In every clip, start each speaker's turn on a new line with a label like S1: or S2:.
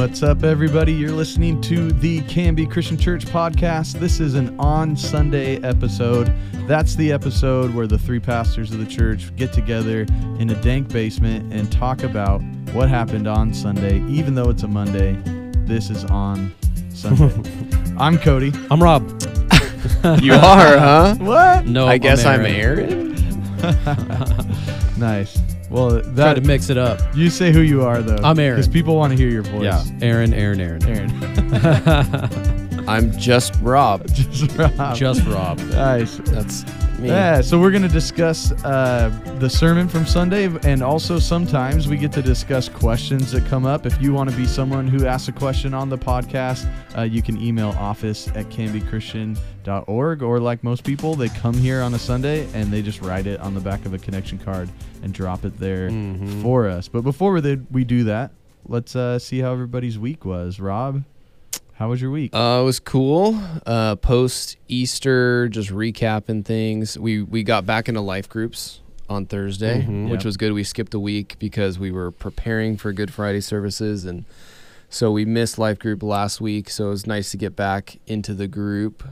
S1: What's up, everybody? You're listening to the Canby Christian Church podcast. This is an on Sunday episode. That's the episode where the three pastors of the church get together in a dank basement and talk about what happened on Sunday, even though it's a Monday. This is on Sunday. I'm Cody.
S2: I'm Rob.
S3: You are, huh?
S1: What?
S2: No,
S3: I guess I'm
S2: Aaron.
S3: Aaron.
S1: Nice. Well,
S2: Try
S1: that
S2: to mix it up.
S1: you say who you are though.
S2: I'm Aaron.
S1: because people want to hear your voice.
S2: Yeah, Aaron, Aaron, Aaron.
S1: Aaron.
S3: I'm just Rob.
S1: Just Rob.
S2: Just Rob.
S1: nice.
S3: That's me.
S1: Yeah, so we're going to discuss uh, the sermon from Sunday, and also sometimes we get to discuss questions that come up. If you want to be someone who asks a question on the podcast, uh, you can email office at canbychristian.org, or like most people, they come here on a Sunday and they just write it on the back of a connection card and drop it there
S2: Mhm.
S1: for us. But before we, we do that, let's uh, see how everybody's week was. Rob, how was your week?
S3: Uh, it was cool. Uh, Post Easter, just recapping things. We we got back into life groups on Thursday,
S2: Mhm.
S3: which
S1: Yep.
S3: was good. We skipped a week because we were preparing for Good Friday services, and so we missed life group last week. So it was nice to get back into the group,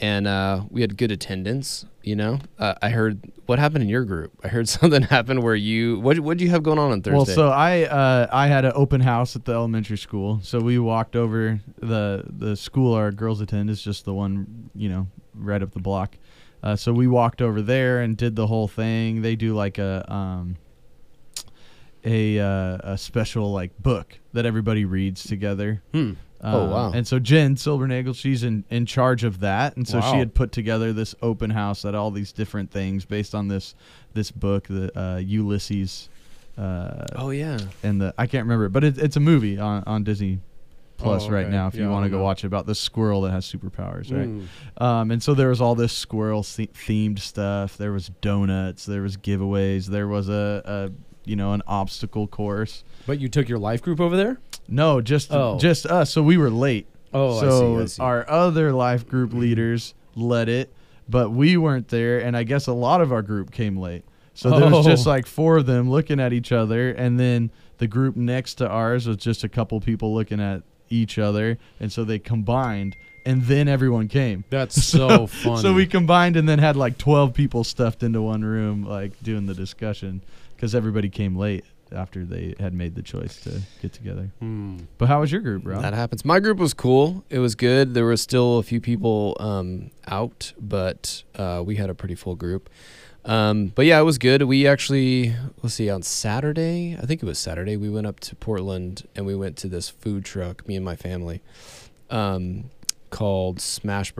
S3: and uh, we had good attendance. You know, uh, I heard what happened in your group. I heard something happened where you what what did you have going on on Thursday?
S1: Well, so I uh, I had an open house at the elementary school, so we walked over the the school our girls attend is just the one you know right up the block. Uh, so we walked over there and did the whole thing. They do like a um, a uh, a special like book that everybody reads together.
S2: Hmm.
S3: Oh,
S1: Um,
S3: wow.
S1: And so Jen Silbernagel, she's in, in charge of that, and so
S2: Wow.
S1: she had put together this open house at all these different things based on this this book, the uh, Ulysses. Uh,
S3: oh yeah.
S1: and the I can't remember it, but it, it's a movie on, on Disney Plus
S2: Oh,
S1: right now. If
S2: Yeah,
S1: you want to go watch it about this squirrel that has superpowers, right?
S2: Mm.
S1: Um, and so there was all this squirrel themed stuff. There was donuts. There was giveaways. There was a, a you know an obstacle course.
S2: But you took your life group over there?
S1: No, just
S2: Oh.
S1: just us. So we were late.
S2: Oh,
S1: so
S2: I see. I see.
S1: our other life group mm-hmm. leaders led it, but we weren't there, and I guess a lot of our group came late. So there was
S2: Oh.
S1: just like four of them looking at each other, and then the group next to ours was just a couple people looking at each other, and so they combined, and then everyone came.
S2: That's so funny.
S1: So we combined and then had like 12 people stuffed into one room, like doing the discussion, because everybody came late after they had made the choice to get together.
S2: Hmm.
S1: But how was your group, bro?
S3: That happens. My group was cool. It was good. There was still a few people um, out, but uh, we had a pretty full group. Um, but yeah, it was good. We actually, let's see, on Saturday, I think it was Saturday, we went up to Portland and we went to this food truck, me and my family, um, called Smash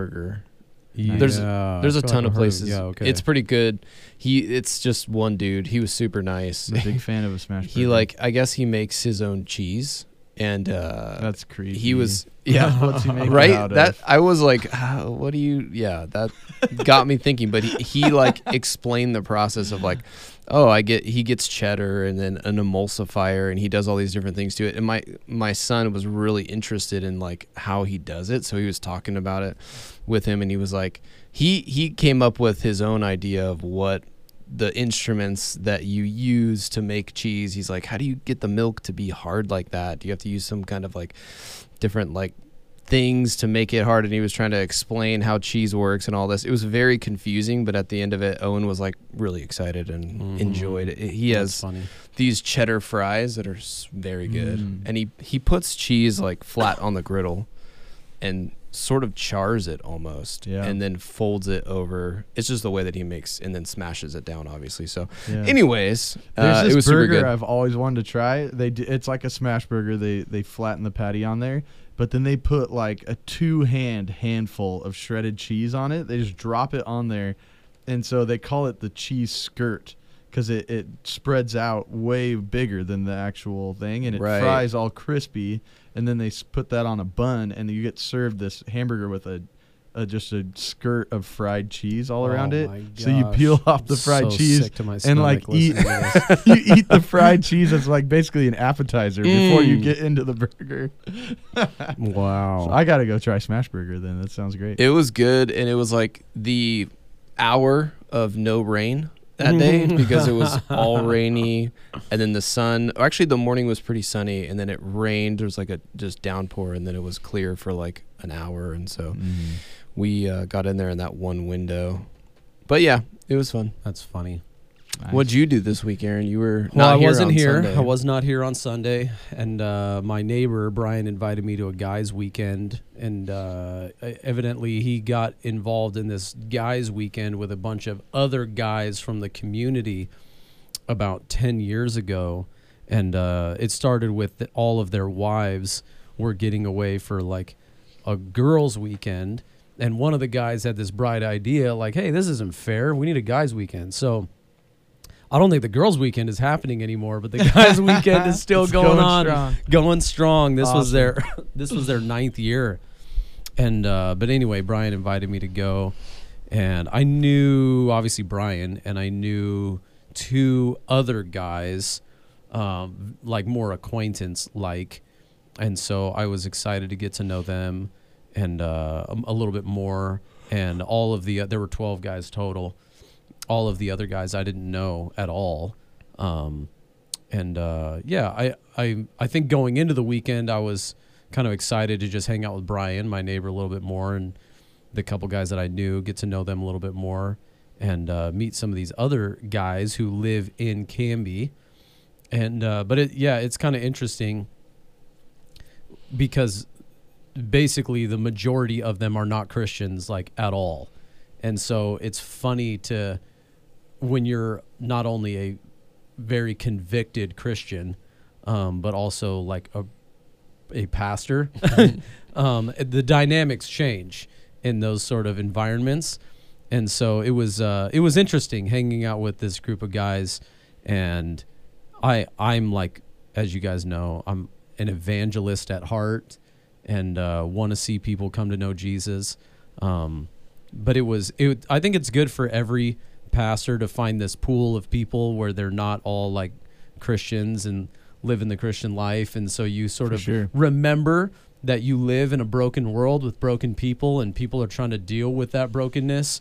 S3: Burger. There's-
S2: Yeah,
S3: There's a ton
S2: like
S3: of places.
S2: Yeah, okay.
S3: It's pretty good. He, it's just one dude. He was super nice.
S1: I'm a big fan of a smash.
S3: he like, I guess he makes his own cheese, and uh,
S1: that's creepy.
S3: he was yeah
S1: What's he
S3: right that
S1: of?
S3: i was like ah, what do you yeah that got me thinking but he, he like explained the process of like oh i get he gets cheddar and then an emulsifier and he does all these different things to it. And my my son was really interested in like how he does it. So he was talking about it with him and he was like he he came up with his own idea of what the instruments that you use to make cheese. He's like how do you get the milk to be hard like that? Do you have to use some kind of like different like things to make it hard and he was trying to explain how cheese works and all this it was very confusing but at the end of it owen was like really excited and
S2: Mhm.
S3: enjoyed it he
S2: That's
S3: has
S2: funny.
S3: these cheddar fries that are very good
S1: Mm.
S3: and he he puts cheese like flat on the griddle and sort of chars it almost
S1: Yeah.
S3: and then folds it over it's just the way that he makes and then smashes it down obviously so
S1: Yeah.
S3: anyways
S1: There's
S3: uh,
S1: this
S3: it was super
S1: burger
S3: good
S1: I've always wanted to try. They d- it's like a smash burger. They they flatten the patty on there, but then they put like a two hand handful of shredded cheese on it. They just drop it on there, and so they call it the cheese skirt because it, it spreads out way bigger than the actual thing, and it
S3: Right.
S1: fries all crispy. And then they put that on a bun, and you get served this hamburger with a. a just a skirt of fried cheese all around
S2: Oh
S1: it, so you peel off the fried
S2: so
S1: cheese
S2: sick to my
S1: and like eat
S2: listening to this.
S1: you eat the fried cheese as like basically an appetizer before you
S3: Mm.
S1: get into the burger.
S2: wow.
S1: So I gotta go try Smash Burger then. That sounds great.
S3: It was good, and it was like the hour of no rain that day because it was all rainy, and then the sun. or Actually, the morning was pretty sunny, and then it rained. There was like a just downpour, and then it was clear for like an hour, and so
S1: Mm-hmm.
S3: We uh, got in there in that one window. But yeah, it was fun.
S2: That's funny.
S3: What'd you do this week, Aaron? You were
S2: Well,
S3: not
S2: I
S3: here
S2: wasn't
S3: on
S2: here.
S3: Sunday.
S2: I was not here on Sunday, and uh, my neighbor Brian invited me to a guys' weekend, and uh, evidently he got involved in this guys' weekend with a bunch of other guys from the community about ten years ago, and uh, it started with all of their wives were getting away for like a girls' weekend, and one of the guys had this bright idea, like, "Hey, this isn't fair. We need a guys' weekend." So. I don't think the girls' weekend is happening anymore, but the guys' weekend is still going,
S1: going
S2: on,
S1: strong.
S2: going strong. This was their this was their ninth year, and uh, but anyway, Brian invited me to go, and I knew obviously Brian, and I knew two other guys, um, like more acquaintance like, and so I was excited to get to know them, and uh, a, a little bit more, and all of the there were twelve guys total all of the other guys I didn't know at all. Um, and uh, yeah, I, I I think going into the weekend I was kind of excited to just hang out with Brian, my neighbor, a little bit more, and the couple guys that I knew, get to know them a little bit more, and uh, meet some of these other guys who live in Canby. And uh, but it yeah, it's kind of interesting because basically the majority of them are not Christians like at all. And so it's funny to when you're not only a very convicted Christian, um, but also like a a pastor, um, the dynamics change in those sort of environments, and so it was uh, it was interesting hanging out with this group of guys, and I I'm like as you guys know I'm an evangelist at heart, and uh, want to see people come to know Jesus. Um, but it was it. I think it's good for every pastor to find this pool of people where they're not all like Christians and living the Christian life, and so you sort
S1: For
S2: of
S1: sure.
S2: remember that you live in a broken world with broken people, and people are trying to deal with that brokenness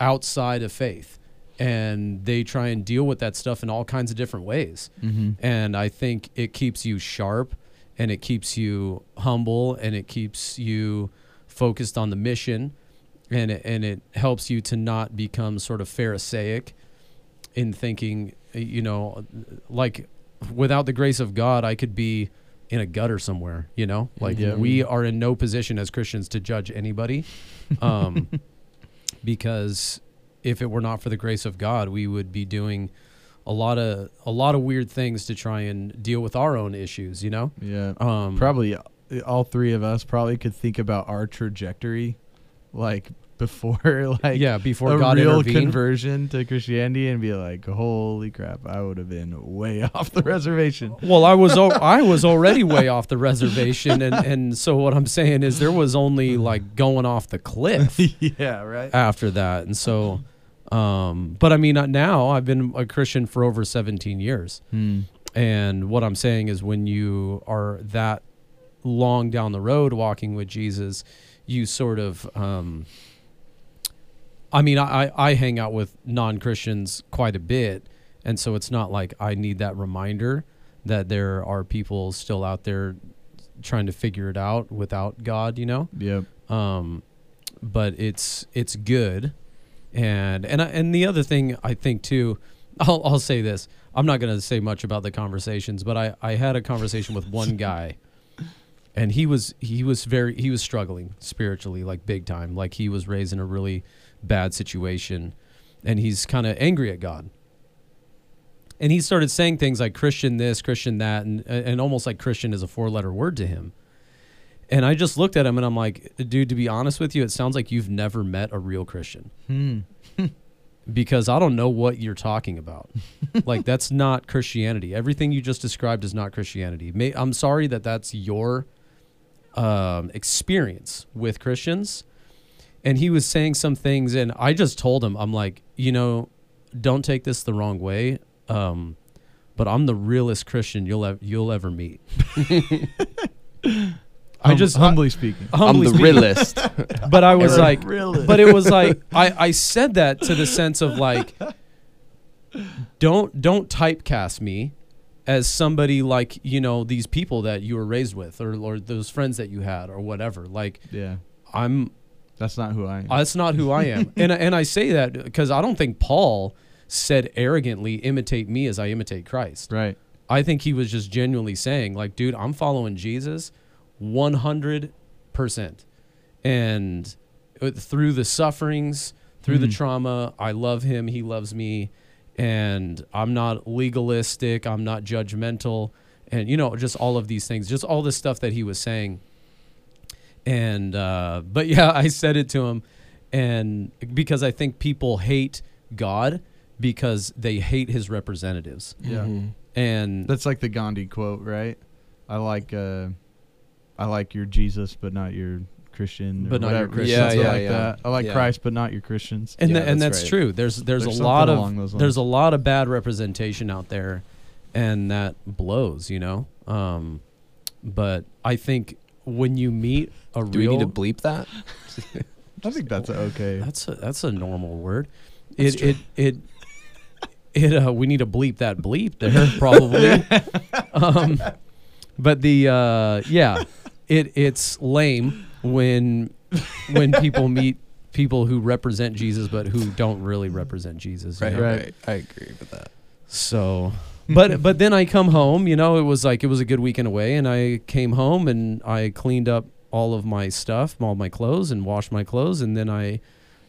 S2: outside of faith, and they try and deal with that stuff in all kinds of different ways.
S1: Mm-hmm.
S2: And I think it keeps you sharp, and it keeps you humble, and it keeps you focused on the mission and it, and it helps you to not become sort of pharisaic in thinking you know like without the grace of god i could be in a gutter somewhere you know like
S1: Yeah.
S2: we are in no position as christians to judge anybody um, because if it were not for the grace of god we would be doing a lot of a lot of weird things to try and deal with our own issues you know
S1: Yeah.
S2: um,
S1: probably all three of us probably could think about our trajectory like before like
S2: yeah before
S1: a
S2: god
S1: real
S2: intervened
S1: conversion to Christianity and be like, holy crap, I would have been way off the reservation.
S2: Well, I was al- I was already way off the reservation, and and so what I'm saying is there was only like going off the cliff
S1: yeah, right.
S2: after that, and so, um, but I mean uh, now I've been a Christian for over 17 years,
S1: Hmm.
S2: and what I'm saying is when you are that long down the road walking with Jesus, you sort of um, I mean, I, I hang out with non Christians quite a bit. And so it's not like I need that reminder that there are people still out there trying to figure it out without God, you know?
S1: Yep.
S2: Um, but it's it's good. And and I, and the other thing I think too, I'll I'll say this. I'm not going to say much about the conversations, but I I had a conversation with one guy and he was he was very he was struggling spiritually like big time. Like he was raised in a really bad situation and he's kind of angry at god. And he started saying things like christian this christian that and and almost like christian is a four letter word to him and i just looked at him and i'm like dude to be honest with you it sounds like you've never met a real christian
S1: Hmm.
S2: because I don't know what you're talking about. like that's not Christianity. Everything you just described is not Christianity. May, I'm sorry that that's your um, experience with Christians. And he was saying some things, and I just told him, I'm like, you know, don't take this the wrong way, um, but I'm the realest Christian you'll ev- you'll ever meet. I
S1: Hum-
S2: just
S1: humbly speaking.
S3: I'm the
S2: speaking,
S3: realist.
S2: but I was
S3: Aaron.
S2: like,
S1: Really?
S2: but it was like I, I said that to the sense of like don't don't typecast me as somebody like you know these people that you were raised with or, or those friends that you had or whatever like
S1: Yeah.
S2: i'm
S1: That's not who I am.
S2: that's not who i am and and i say that because i don't think paul said arrogantly imitate me as i imitate christ
S1: right.
S2: i think he was just genuinely saying like dude i'm following jesus 100% and uh, through the sufferings through the
S1: Mhm.
S2: trauma i love him he loves me and i'm not legalistic i'm not judgmental and you know just all of these things just all the stuff that he was saying and uh but yeah i said it to him and because i think people hate god because they hate his representatives
S1: Yeah.
S3: Mhm.
S2: and
S1: That's like the Gandhi quote, right? I like uh I like your Jesus but not your Christian or
S2: But not your
S1: whatever,
S2: Christian.
S1: something
S3: Yeah, yeah,
S1: like
S3: yeah.
S1: that. I like
S3: Yeah.
S1: Christ but not your Christians.
S2: and
S3: Yeah,
S2: tha- and
S3: that's
S2: that's
S3: right.
S2: true. There's there's,
S1: There's
S2: a lot of
S1: along those
S2: there's a lot of bad representation out there, and that blows. You know, um, but I think when you meet a
S3: Do we need to bleep that?
S1: I think that's okay.
S2: that's a that's a normal word.
S3: That's
S2: It, it it it uh, we need to bleep that bleep there probably. um, but the uh, yeah, it it's lame when when people meet people who represent Jesus but who don't really represent Jesus. you
S3: Right,
S2: know?
S1: Right.
S3: right. I agree with that.
S2: So, but but then I come home. You know, it was like it was a good weekend away, and I came home and I cleaned up all of my stuff, all my clothes, and washed my clothes. And then I,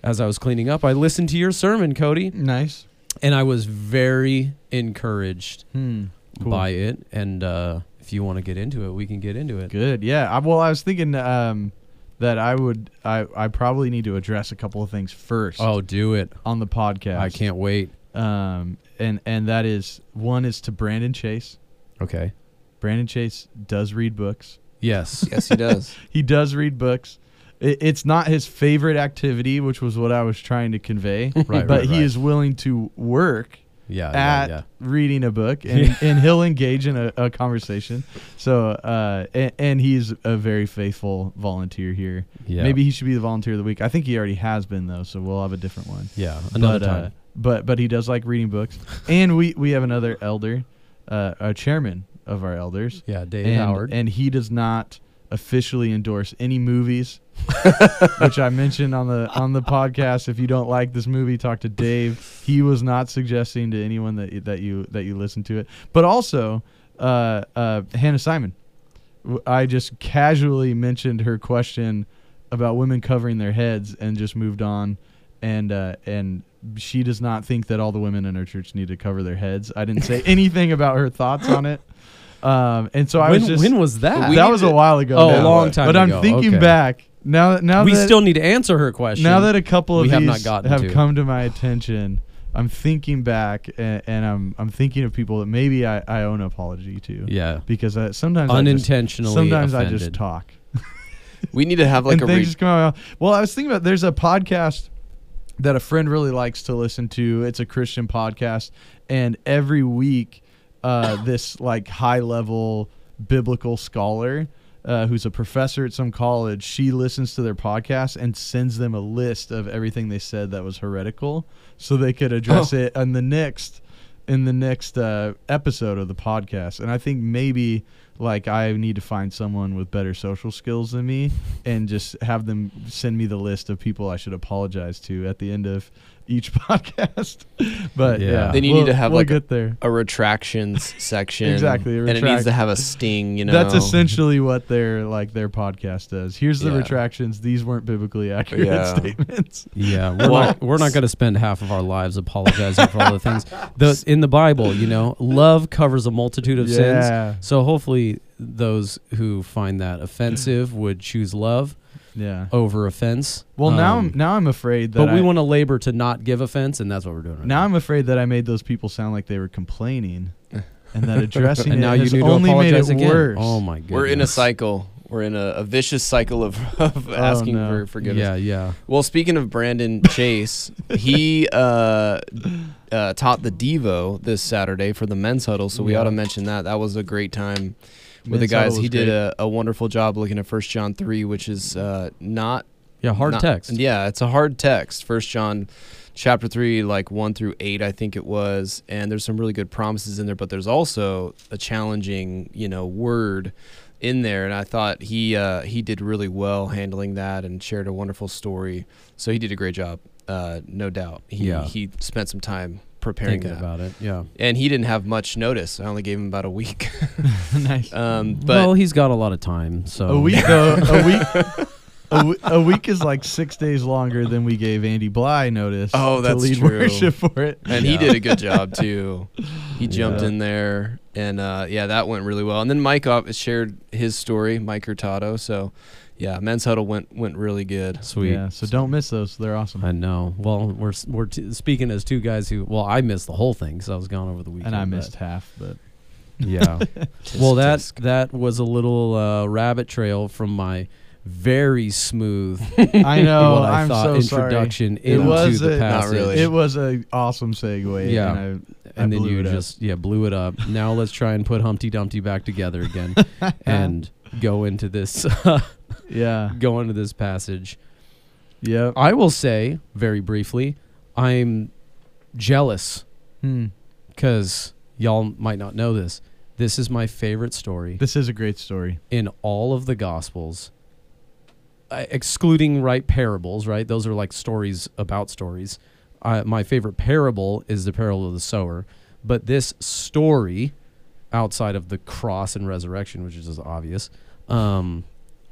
S2: as I was cleaning up, I listened to your sermon, Cody,
S1: nice.
S2: and I was very encouraged
S1: Hmm. Cool.
S2: by it. And uh, if you want to get into it, we can get into it.
S1: Good. Yeah. I, well, I was thinking um, that I would. I I probably need to address a couple of things first
S2: Oh, do it!
S1: on the podcast.
S2: I can't wait.
S1: Um, and and that is one is to Brandon Chase.
S2: Okay.
S1: Brandon Chase does read books.
S2: Yes.
S3: Yes, he does.
S1: He does read books. It, it's not his favorite activity, which was what I was trying to convey.
S2: Right,
S1: but
S2: right,
S1: he
S2: right.
S1: is willing to work
S2: Yeah.
S1: at
S2: yeah. Yeah.
S1: reading a book and, and he'll engage in a, a conversation. So, uh, and, and he's a very faithful volunteer here.
S2: Yeah.
S1: Maybe he should be the volunteer of the week. I think he already has been though, so we'll have a different one.
S2: Yeah. Another
S1: but,
S2: time.
S1: Uh, but but he does like reading books, and we we have another elder, uh, a chairman of our elders,
S2: yeah. Dave
S1: and,
S2: Howard.
S1: and he does not officially endorse any movies, which I mentioned on the on the podcast. If you don't like this movie, talk to Dave. He was not suggesting to anyone that that you that you listen to it. But also, uh, uh, Hannah Simon. I just casually mentioned her question about women covering their heads and just moved on, and uh, and she does not think that all the women in her church need to cover their heads. I didn't say anything about her thoughts on it. Um, and so I
S2: when,
S1: was just
S2: when was that?
S1: That was
S3: to-
S1: a while ago.
S2: Oh,
S1: now.
S2: a long time
S1: But
S2: ago.
S1: I'm thinking
S2: Okay.
S1: back now. Now
S2: we
S1: that
S2: still need to answer her question.
S1: now that a couple of
S2: we have
S1: these
S2: not gotten
S1: have
S2: to.
S1: come to my attention, I'm thinking back and, and I'm I'm thinking of people that maybe I, I owe an apology to.
S2: yeah,
S1: Because I, sometimes I just,
S2: unintentionally.
S1: sometimes I just talk.
S3: We need to have like
S1: and
S3: a
S1: things
S3: re-
S1: just come out. Well, I was thinking about there's a podcast that a friend really likes to listen to. It's a Christian podcast, and every week, uh, this like high level biblical scholar. Uh, who's a professor at some college? She listens to their podcast and sends them a list of everything they said that was heretical, so they could address
S3: Oh.
S1: it in the next in the next uh, episode of the podcast. And I think maybe like I need to find someone with better social skills than me and just have them send me the list of people I should apologize to at the end of each podcast. but yeah,
S2: Yeah.
S3: Then you
S1: we'll-
S3: need to have
S1: we'll
S3: like a-
S1: get there.
S3: a retractions section.
S1: Exactly, a
S3: and it needs to have a sting. You know,
S1: That's essentially what their like their podcast does. Here's the
S3: Yeah.
S1: retractions. These weren't biblically accurate
S3: Yeah.
S1: statements.
S2: Yeah, we're not we're not going to spend half of our lives apologizing for all the things. The in the Bible, you know, love covers a multitude of sins. So hopefully, those who find that offensive would choose love
S1: yeah.
S2: over offense.
S1: Well, now
S2: Um,
S1: I'm now I'm afraid that
S2: but we
S1: I-
S2: want to labor to not give offense, and that's what we're doing. Right
S1: Now I'm afraid that I made those people sound like they were complaining, and that addressing
S2: and
S1: it
S2: now you
S1: has
S2: need to
S1: only made
S2: apologize
S1: it
S2: again.
S1: worse.
S2: Oh my god,
S3: we're in a cycle. We're in a, a vicious cycle of, of asking
S1: no.
S3: for forgiveness.
S2: Yeah, yeah.
S3: Well, speaking of Brandon Chase, he uh, uh, taught the Devo this Saturday for the men's huddle, so we ought to mention that. That was a great time with the guys. He did
S1: great.
S3: a, a wonderful job looking at First John three, which is uh, not
S2: Yeah, hard
S3: not-
S2: text.
S3: Yeah, it's a hard text. First John chapter 3 like 1 through 8 I think it was and there's some really good promises in there but there's also a challenging, you know, word in there and I thought he uh, he did really well handling that and shared a wonderful story. So he did a great job. Uh, no doubt. He
S2: Yeah.
S3: he spent some time preparing
S2: Thinking
S3: that.
S2: about it. Yeah.
S3: and he didn't have much notice. I only gave him about a week.
S1: nice.
S3: um, but
S2: well, he's got a lot of time. So
S1: A week though, a week. A, w- a week is like six days longer than we gave Andy Bly notice.
S3: Oh,
S1: to
S3: that's
S1: lead
S3: true.
S1: worship for it.
S3: and he did a good job too. He jumped
S2: Yeah.
S3: in there, and uh, yeah, that went really well. And then Mike shared his story, Mike Hurtado. So yeah, men's huddle went went really good.
S2: Sweet.
S1: Yeah, so don't miss those. They're awesome.
S2: I know. Well, we're we're t- speaking as two guys who. Well, I missed the whole thing because I was gone over the weekend.
S1: and I
S2: but-
S1: missed half, but
S2: Yeah. well, that
S3: Tisk.
S2: that was a little uh, rabbit trail from my very smooth.
S1: I know.
S2: what I
S1: I'm
S2: thought
S1: so sorry.
S2: introduction
S1: It
S2: into
S1: was
S2: the
S1: a- Not
S2: passage.
S3: really.
S1: It was a awesome segue.
S2: Yeah.
S1: and, I, I
S2: then you
S1: it up.
S2: just yeah blew it up. Now let's try and put Humpty Dumpty back together again and go into this
S1: yeah,
S2: go into this passage.
S1: Yeah.
S2: I will say very briefly, I'm jealous
S1: Hmm.
S2: because y'all might not know this. This is my favorite story
S1: This is a great story.
S2: in all of the Gospels, uh, excluding right parables. Right, those are like stories about stories. Uh, my favorite parable is the parable of the sower, but this story, outside of the cross and resurrection, which is just obvious, um,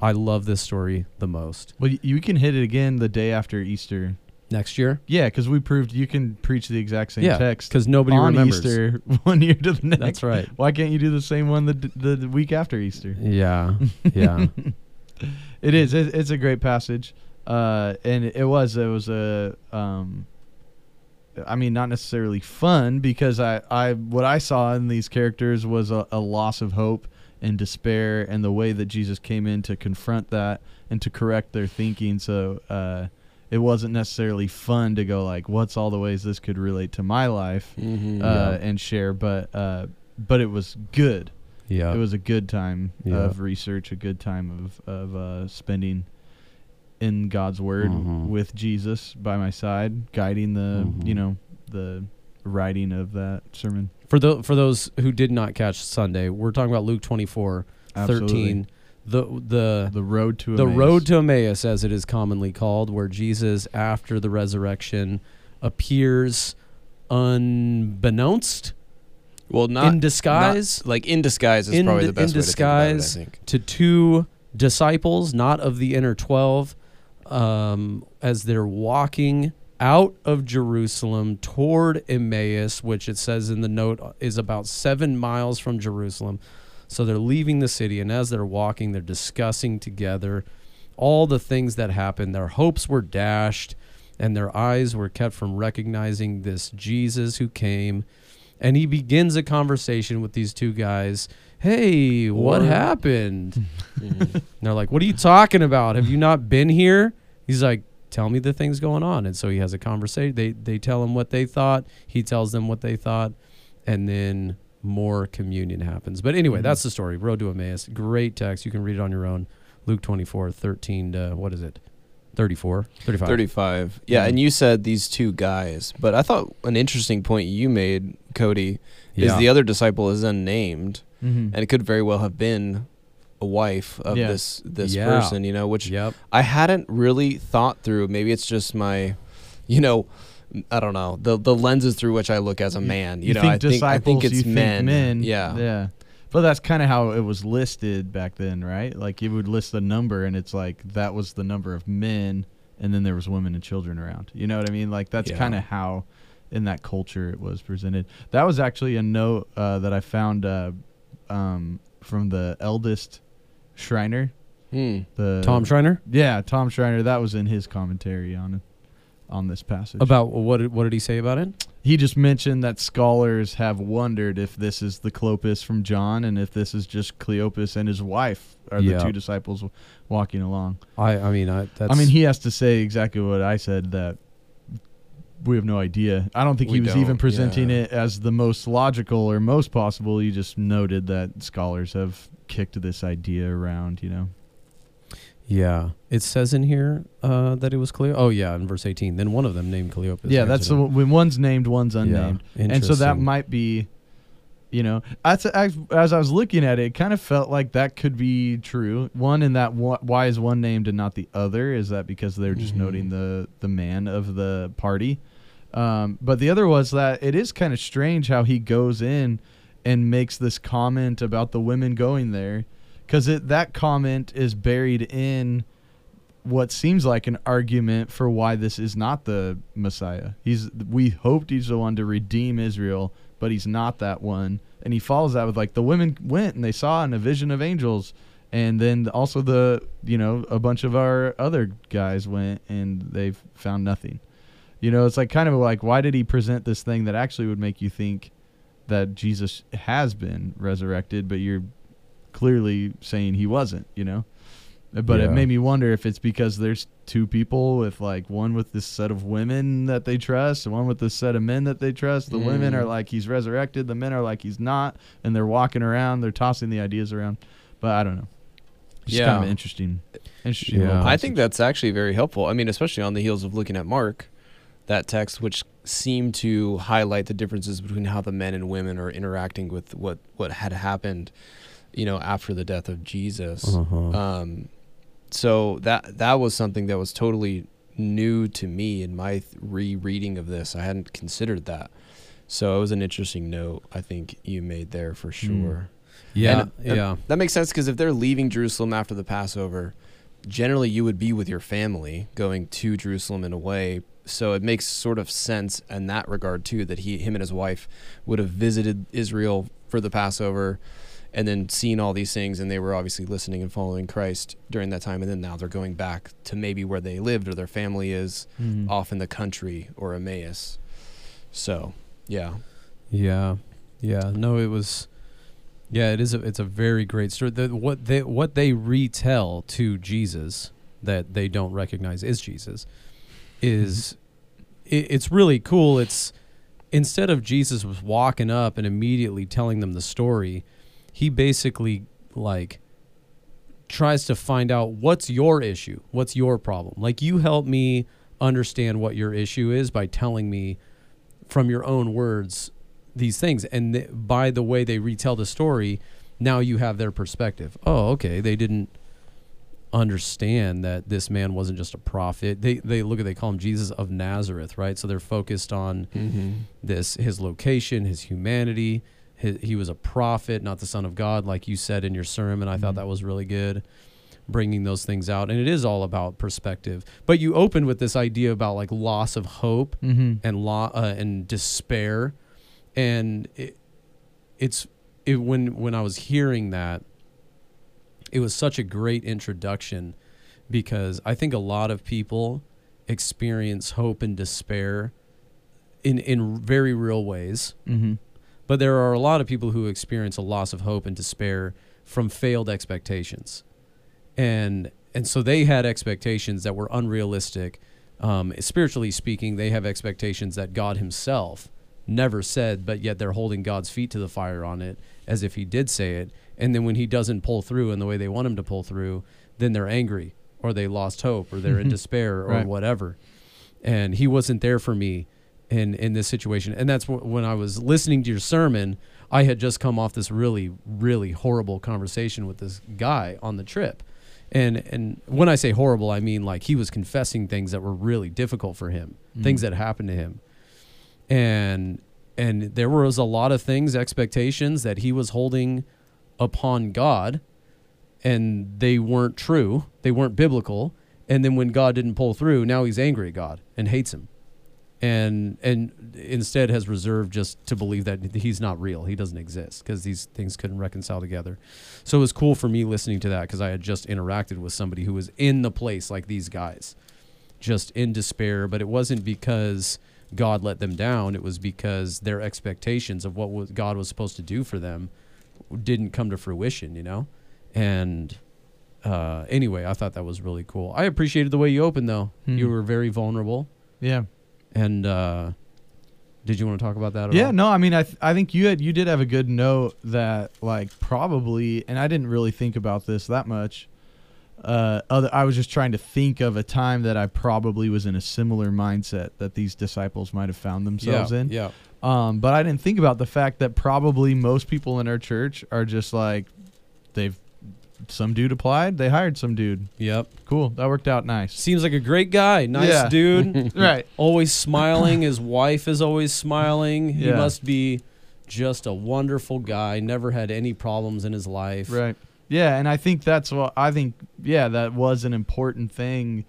S2: I love this story the most.
S1: Well, you can hit it again the day after Easter.
S2: Next year,
S1: Yeah, because we proved you can preach the exact same
S2: yeah,
S1: text
S2: because nobody
S1: on
S2: remembers.
S1: Easter one year to the next.
S2: That's right.
S1: Why can't you do the same one the, the, the week after Easter?
S2: Yeah, yeah.
S1: It is. It, it's a great passage, uh, and it was. It was a. Um, I mean, not necessarily fun because I, I what I saw in these characters was a, a loss of hope and despair, and the way that Jesus came in to confront that and to correct their thinking. So uh, it wasn't necessarily fun to go like, "What's all the ways this could relate to my life?"
S3: Mhm.
S1: uh, and share, but uh, but it was good
S2: Yeah.
S1: it was a good time
S2: Yeah.
S1: of research, a good time of of uh, spending in God's Word
S2: Mhm.
S1: with Jesus by my side, guiding the
S2: Mhm.
S1: you know the writing of that sermon.
S2: For the for those who did not catch Sunday, we're talking about Luke 24,
S1: Absolutely.
S2: 13. The the
S1: The road to
S2: the
S1: Emmaus.
S2: road to Emmaus, as it is commonly called, where Jesus, after the resurrection, appears unbeknownst
S3: well, not
S2: in disguise
S3: not- like in disguise is
S2: In
S3: probably
S2: di-
S3: the best
S2: in
S3: way to think about it, I
S2: disguise.
S3: think.
S2: to two disciples, not of the inner twelve, um, as they're walking out of Jerusalem toward Emmaus, which it says in the note is about seven miles from Jerusalem. So they're leaving the city, and as they're walking, they're discussing together all the things that happened. Their hopes were dashed, and their eyes were kept from recognizing this Jesus who came. And he begins a conversation with these two guys. Hey, what
S1: Or-
S2: happened? They're like, "What are you talking about? Have you not been here?" He's like, "Tell me the things going on." And so he has a conversation. They they tell him what they thought. He tells them what they thought, and then more communion happens. But anyway,
S1: Mhm.
S2: that's the story. Road to Emmaus. Great text. You can read it on your own. Luke 24, 13 to what is it? 34, 35.
S3: 35. Yeah,
S2: Mhm.
S3: and you said these two guys, but I thought an interesting point you made, Cody, is
S2: Yeah.
S3: the other disciple is unnamed,
S1: Mhm.
S3: and it could very well have been a wife of
S1: Yeah.
S3: this this
S2: Yeah.
S3: person, you know, which
S2: Yep.
S3: I hadn't really thought through. Maybe it's just my, you know, I don't know the the lenses through which I look as a man. You,
S1: You
S3: know,
S1: think
S3: I think I think it's
S1: you think
S3: men.
S1: men.
S3: Yeah.
S1: yeah. But that's kind of how it was listed back then, right? Like you would list the number, and it's like that was the number of men, and then there was women and children around. You know what I mean? Like that's
S3: Yeah.
S1: kind of how, in that culture, it was presented. That was actually a note uh, that I found uh, um, from the eldest Schreiner.
S3: Hmm.
S1: The
S2: Tom Schreiner
S1: Yeah, Tom Schreiner. That was in his commentary on on this passage.
S2: about what did, what did he say about it?
S1: He just mentioned that scholars have wondered if this is the Clopas from John and if this is just Cleopas and his wife are
S2: Yeah.
S1: the two disciples w- walking along.
S2: I I mean I that's
S1: I mean, he has to say exactly what I said that we have no idea. I don't think he was even presenting
S3: yeah.
S1: it as the most logical or most possible. He just noted that scholars have kicked this idea around, you know.
S2: Yeah, it says in here uh, that it was Cleo. Oh yeah, in verse eighteen. Then one of them named Cleopas.
S1: yeah, that's the, one- when one's named, one's unnamed.
S2: Yeah,
S1: and so that might be you know as, as as i was looking at it it kind of felt like that could be true one in that why is one named and not the other is that because they're just
S2: Mhm.
S1: noting the the man of the party um, but the other was that it is kind of strange how he goes in and makes this comment about the women going there because that comment is buried in what seems like an argument for why this is not the Messiah. He's we hoped he's the one to redeem Israel, but he's not that one. And he follows that with like the women went and they saw in a vision of angels, and then also the you know a bunch of our other guys went and they found nothing. You know, it's like kind of like why did he present this thing that actually would make you think that Jesus has been resurrected, but you're clearly saying he wasn't. You know. But it made me wonder if it's because there's two people with like one with this set of women that they trust and one with this set of men that they trust. The women
S3: Mm.
S1: are like he's resurrected, the men are like he's not, and they're walking around, they're tossing the ideas around. But I don't know. Just kind of
S3: Yeah.
S1: interesting, interesting.
S2: Yeah.
S3: I think that's actually very helpful. I mean, especially on the heels of looking at Mark, that text, which seemed to highlight the differences between how the men and women are interacting with what what had happened, you know, after the death of Jesus.
S2: Uh-huh.
S3: Um, so that that was something that was totally new to me in my rereading of this. I hadn't considered that. So it was an interesting note I think you made there for sure.
S2: yeah,
S3: And, uh,
S2: yeah.
S3: That makes sense because if they're leaving Jerusalem after the Passover, generally you would be with your family going to Jerusalem in a way. So it makes sort of sense in that regard too that he, him and his wife would have visited Israel for the Passover and then seeing all these things and they were obviously listening and following Christ during that time and then now they're going back to maybe where they lived or their family is
S1: Mhm.
S3: off in the country or Emmaus. So, yeah.
S2: Yeah, yeah. No, it was. Yeah, it is. A, it's a very great story. The, what they what they retell to Jesus that they don't recognize is Jesus is it, it's really cool. It's instead of Jesus was walking up and immediately telling them the story, he basically like tries to find out what's your issue, what's your problem. Like you help me understand what your issue is by telling me from your own words these things. And th- by the way they retell the story now you have their perspective. Oh okay they didn't understand that this man wasn't just a prophet. They they look at they call him jesus of nazareth right? So they're focused on
S3: Mm-hmm.
S2: this his location his humanity he was a prophet not the son of god like you said in your sermon i thought
S1: Mhm.
S2: that was really good bringing those things out and it is all about perspective but you opened with this idea about like loss of hope
S1: Mhm.
S2: and law uh, and despair and it, it's it, when when I was hearing that it was such a great introduction because I think a lot of people experience hope and despair in in very real ways
S1: Mhm.
S2: But there are a lot of people who experience a loss of hope and despair from failed expectations. And and so they had expectations that were unrealistic. Um, spiritually speaking they have expectations that god himself never said but yet they're holding god's feet to the fire on it as if he did say it. And then when he doesn't pull through in the way they want him to pull through then they're angry or they lost hope or they're in despair or
S1: Right.
S2: whatever. And he wasn't there for me in in this situation. And that's wh- when i was listening to your sermon i had just come off this really really horrible conversation with this guy on the trip. And and when i say horrible i mean like he was confessing things that were really difficult for him things
S1: Mhm.
S2: that happened to him. And and there was a lot of things expectations that he was holding upon god and they weren't true. They weren't biblical. And then when god didn't pull through now he's angry at god and hates him and and instead has reserved just to believe that he's not real. He doesn't exist because these things couldn't reconcile together. So it was cool for me listening to that because i had just interacted with somebody who was in the place like these guys just in despair. But it wasn't because god let them down. It was because their expectations of what was god was supposed to do for them didn't come to fruition you know? And uh, anyway i thought that was really cool. I appreciated the way you opened though. You
S1: Mhm.
S2: were very vulnerable.
S1: Yeah.
S2: And uh, did you want to talk about that? At
S1: Yeah,
S2: all?
S1: no, I mean, I th- I think you had you did have a good note that like probably, and I didn't really think about this that much, uh, other, I was just trying to think of a time that I probably was in a similar mindset that these disciples might have found themselves
S2: yeah,
S1: in.
S2: Yeah.
S1: Um, but I didn't think about the fact that probably most people in our church are just like, they've some dude applied, they hired some dude.
S2: Yep.
S1: Cool, that worked out nice.
S2: Seems like a great guy. Nice
S1: Yeah.
S2: dude.
S1: right.
S2: always smiling. His wife is always smiling. He must be just a wonderful guy. Never had any problems in his life.
S1: Right. Yeah, and I think that's what I think. Yeah, that was an important thing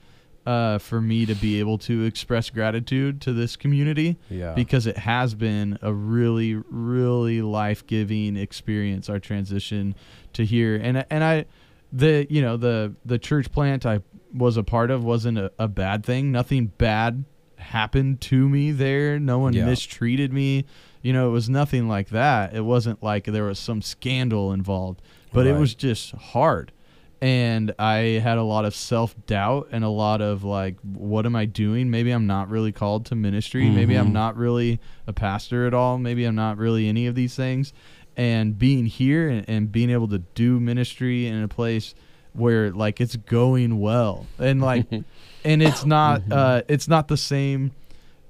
S1: uh, for me to be able to express gratitude to this community
S2: Yeah.
S1: because it has been a really, really life giving experience. Our transition to here, and and I, the you know the the church plant I was a part of wasn't a, a bad thing. Nothing bad happened to me there. No one
S2: Yeah.
S1: mistreated me. You know, it was nothing like that. It wasn't like there was some scandal involved, but it was just hard. And I had a lot of self doubt and a lot of like, what am I doing? Maybe I'm not really called to ministry. Maybe I'm
S2: Mhm.
S1: not really a pastor at all. Maybe I'm not really any of these things. And being here and, and being able to do ministry in a place where like it's going well and like and it's not uh it's not the same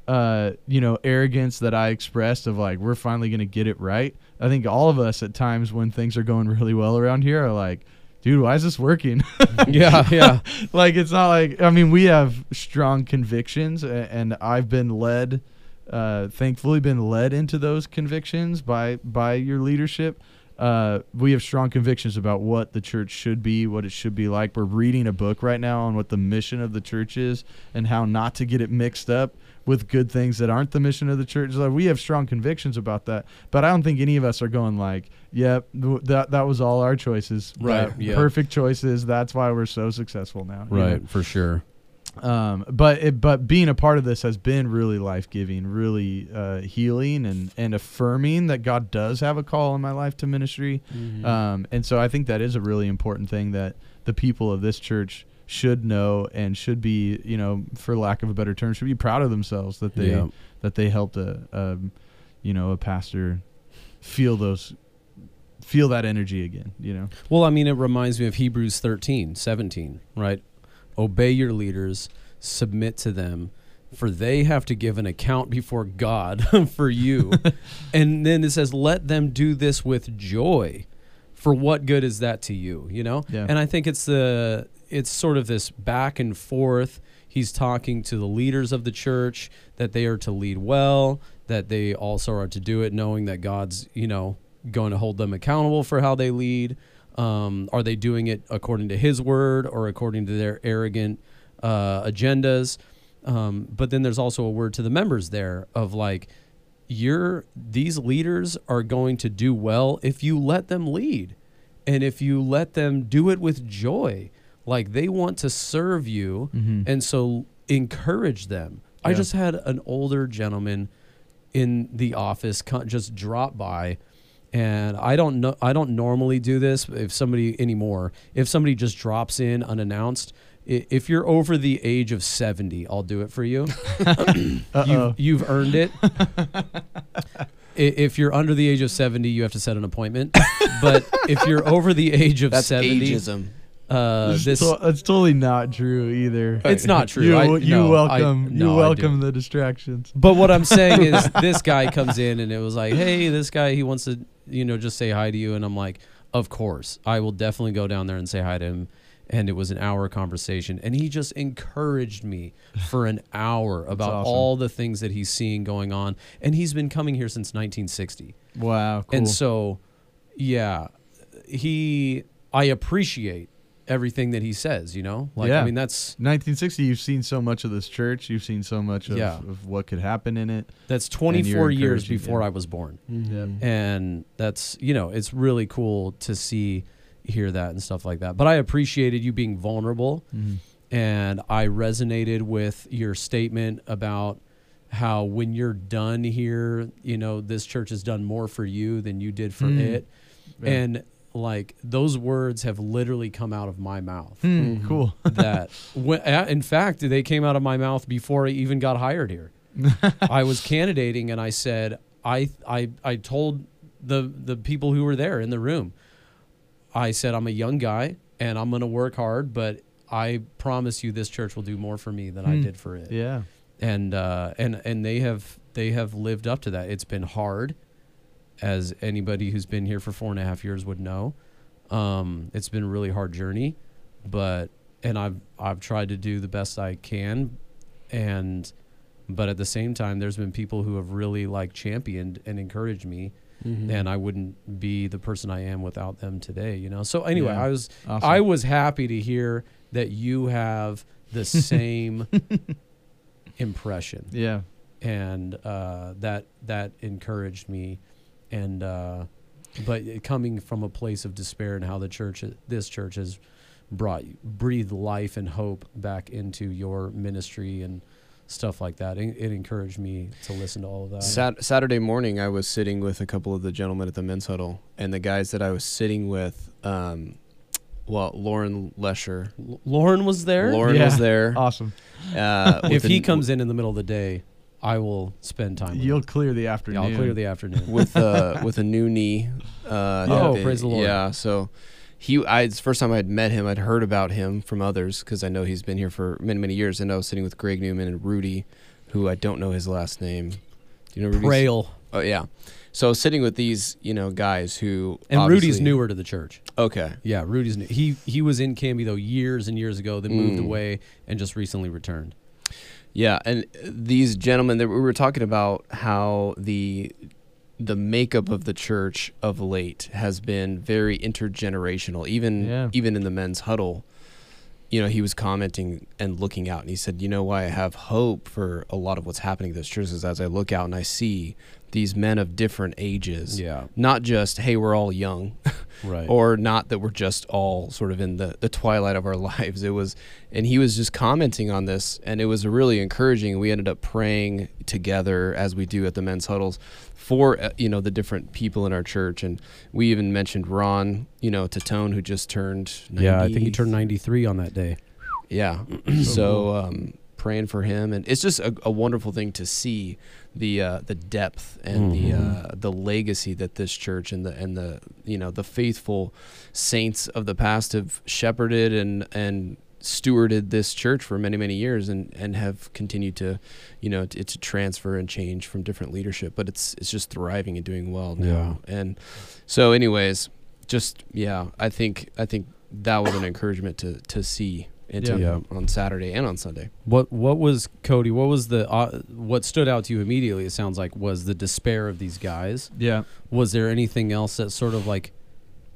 S1: uh you know arrogance that I expressed of like we're finally going to get it right. I think all of us at times when things are going really well around here are like dude, why is this working?
S2: yeah. Yeah.
S1: like it's not like I mean we have strong convictions and I've been led uh thankfully been led into those convictions by by your leadership. Uh we have strong convictions about what the church should be, what it should be like. We're reading a book right now on what the mission of the church is and how not to get it mixed up with good things that aren't the mission of the church. Like, we have strong convictions about that, but I don't think any of us are going like, "Yep, th- that that was all our choices,
S2: Right, yeah.
S1: Perfect choices. That's why we're so successful now." you know?
S2: Right. For sure.
S1: um, but it, but being a part of this has been really life giving, really uh, healing and and affirming that God does have a call in my life to ministry. Um, and so I think that is a really important thing that the people of this church should know and should be, you know, for lack of a better term, should be proud of themselves that they
S2: Yeah.
S1: that they helped a, um, you know, a pastor feel those feel that energy again. You know.
S2: Well, I mean, it reminds me of Hebrews 13, 17, right? Obey your leaders, submit to them, for they have to give an account before God for you. and then it says, let them do this with joy. For what good is that to you? You know?
S1: Yeah.
S2: And I think it's the it's sort of this back and forth. He's talking to the leaders of the church that they are to lead well, that they also are to do it knowing that God's, you know, going to hold them accountable for how they lead. Um, are they doing it according to His word or according to their arrogant uh, agendas? Um, but then there's also a word to the members there of like, you're these leaders are going to do well if you let them lead. And if you let them do it with joy like they want to serve you
S1: Mhm.
S2: and so encourage them. I just had an older gentleman in the office just drop by and i don't know i don't normally do this if somebody anymore. If somebody just drops in unannounced if you're over the age of 70 i'll do it for you you've, you've earned it. If you're under the age of 70, you have to set an appointment. but if you're over the age of
S3: That's
S2: 70,
S3: ageism.
S2: uh,
S1: That's
S2: this
S1: to- that's totally not true either.
S2: it's not true.
S1: You,
S2: I,
S1: you
S2: no, I-
S1: welcome
S2: no,
S1: you welcome the distractions.
S2: But what I'm saying is, this guy comes in and it was like, "Hey, this guy, he wants to, you know, just say hi to you." And I'm like, "Of course, I will definitely go down there and say hi to him." And it was an hour conversation, and he just encouraged me for an hour about
S1: awesome.
S2: all the things that he's seeing going on. And he's been coming here since 1960.
S1: Wow, cool.
S2: And so, yeah, he, I appreciate everything that he says, you know? Like,
S1: Yeah.
S2: I mean, that's,
S1: 1960, you've seen so much of this church. You've seen so much of,
S2: Yeah.
S1: of what could happen in it.
S2: that's 24 years before
S1: yeah.
S2: I was born.
S3: Mhm.
S2: And that's, you know, it's really cool to see, hear that and stuff like that. But I appreciated you being vulnerable and I resonated with your statement about how when you're done here, you know, this church has done more for you than you did for
S1: Mm.
S2: it.
S1: Yeah.
S2: And like those words have literally come out of my mouth.
S1: Hmm,
S3: Mhm.
S1: Cool.
S2: that when, uh, in fact they came out of my mouth before I even got hired here. I was candidating and I said I I I told the the people who were there in the room I said I'm a young guy. and I'm gonna work hard, but I promise you, this church will do more for me than I
S1: Hmm.
S2: did for it.
S1: Yeah.
S2: And uh, and and they have they have lived up to that. It's been hard, as anybody who's been here for four and a half years would know. Um, it's been a really hard journey, but and I've I've tried to do the best I can, and but at the same time, there's been people who have really like championed and encouraged me,
S3: Mhm.
S2: and I wouldn't be the person I am without them today. You know. So anyway,
S1: Yeah.
S2: I was
S1: Awesome.
S2: I was happy to hear that you have the same impression
S1: yeah.
S2: and uh, that that encouraged me and uh, but coming from a place of despair and how the church this church has brought breathed life and hope back into your ministry and stuff like that it, it encouraged me to listen to all of that
S3: Sat- Saturday morning, I was sitting with a couple of the gentlemen at the men's huddle, and the guys that I was sitting with, um, well, Lauren Lesher,
S2: L- Lauren was there
S3: Lauren
S1: Yeah.
S3: was there.
S1: Awesome.
S3: Uh,
S2: if
S3: with
S2: he
S3: an-
S2: comes in in the middle of the day I will spend time
S1: You'll
S2: him.
S1: clear the
S2: Yeah,
S1: afternoon.
S2: I'll clear the afternoon
S3: with uh, with a new knee. Uh,
S2: Oh,
S3: they-
S2: praise the Lord.
S3: Yeah, so he, I, it's the first time I'd met him. I'd heard about him from others because I know he's been here for many, many years. And I was sitting with Greg Newman and Rudy, who I don't know his last name. Do you know Rudy's?
S2: Prail
S3: Oh yeah. So sitting with these, you know, guys who
S2: and Rudy's newer to the church
S3: Okay.
S2: Yeah, Rudy's new. He he was in Canby though years and years ago, then moved
S3: Mm.
S2: away and just recently returned.
S3: Yeah, and these gentlemen that we were talking about how the the makeup of the church of late has been very intergenerational. Even
S1: Yeah.
S3: even in the men's huddle, you know, he was commenting and looking out, and he said, "You know why I have hope for a lot of what's happening at this church is as I look out and I see these men of different ages,
S2: Yeah,
S3: not just hey, we're all young,
S2: right.
S3: or not that we're just all sort of in the, the twilight of our lives. It was, and he was just commenting on this, and it was really encouraging. We ended up praying together as we do at the men's huddles for uh, you know the different people in our church, and we even mentioned Ron, you know, Tatone who just turned. 90,
S2: yeah, I think he turned 93 on that day.
S3: Yeah, so um, praying for him, and it's just a, a wonderful thing to see the uh, the depth and the
S2: Mhm.
S3: uh, the legacy that this church and the and the you know the faithful saints of the past have shepherded and and stewarded this church for many many years and and have continued to you know to, to transfer and change from different leadership. But it's it's just thriving and doing well now. And so anyways just yeah i think i think that was an encouragement to to see into
S2: Yeah.
S3: on saturday and on sunday
S2: What what was Cody? What was the uh, what stood out to you immediately? It sounds like was the despair of these guys.
S1: Yeah.
S2: Was there anything else that sort of like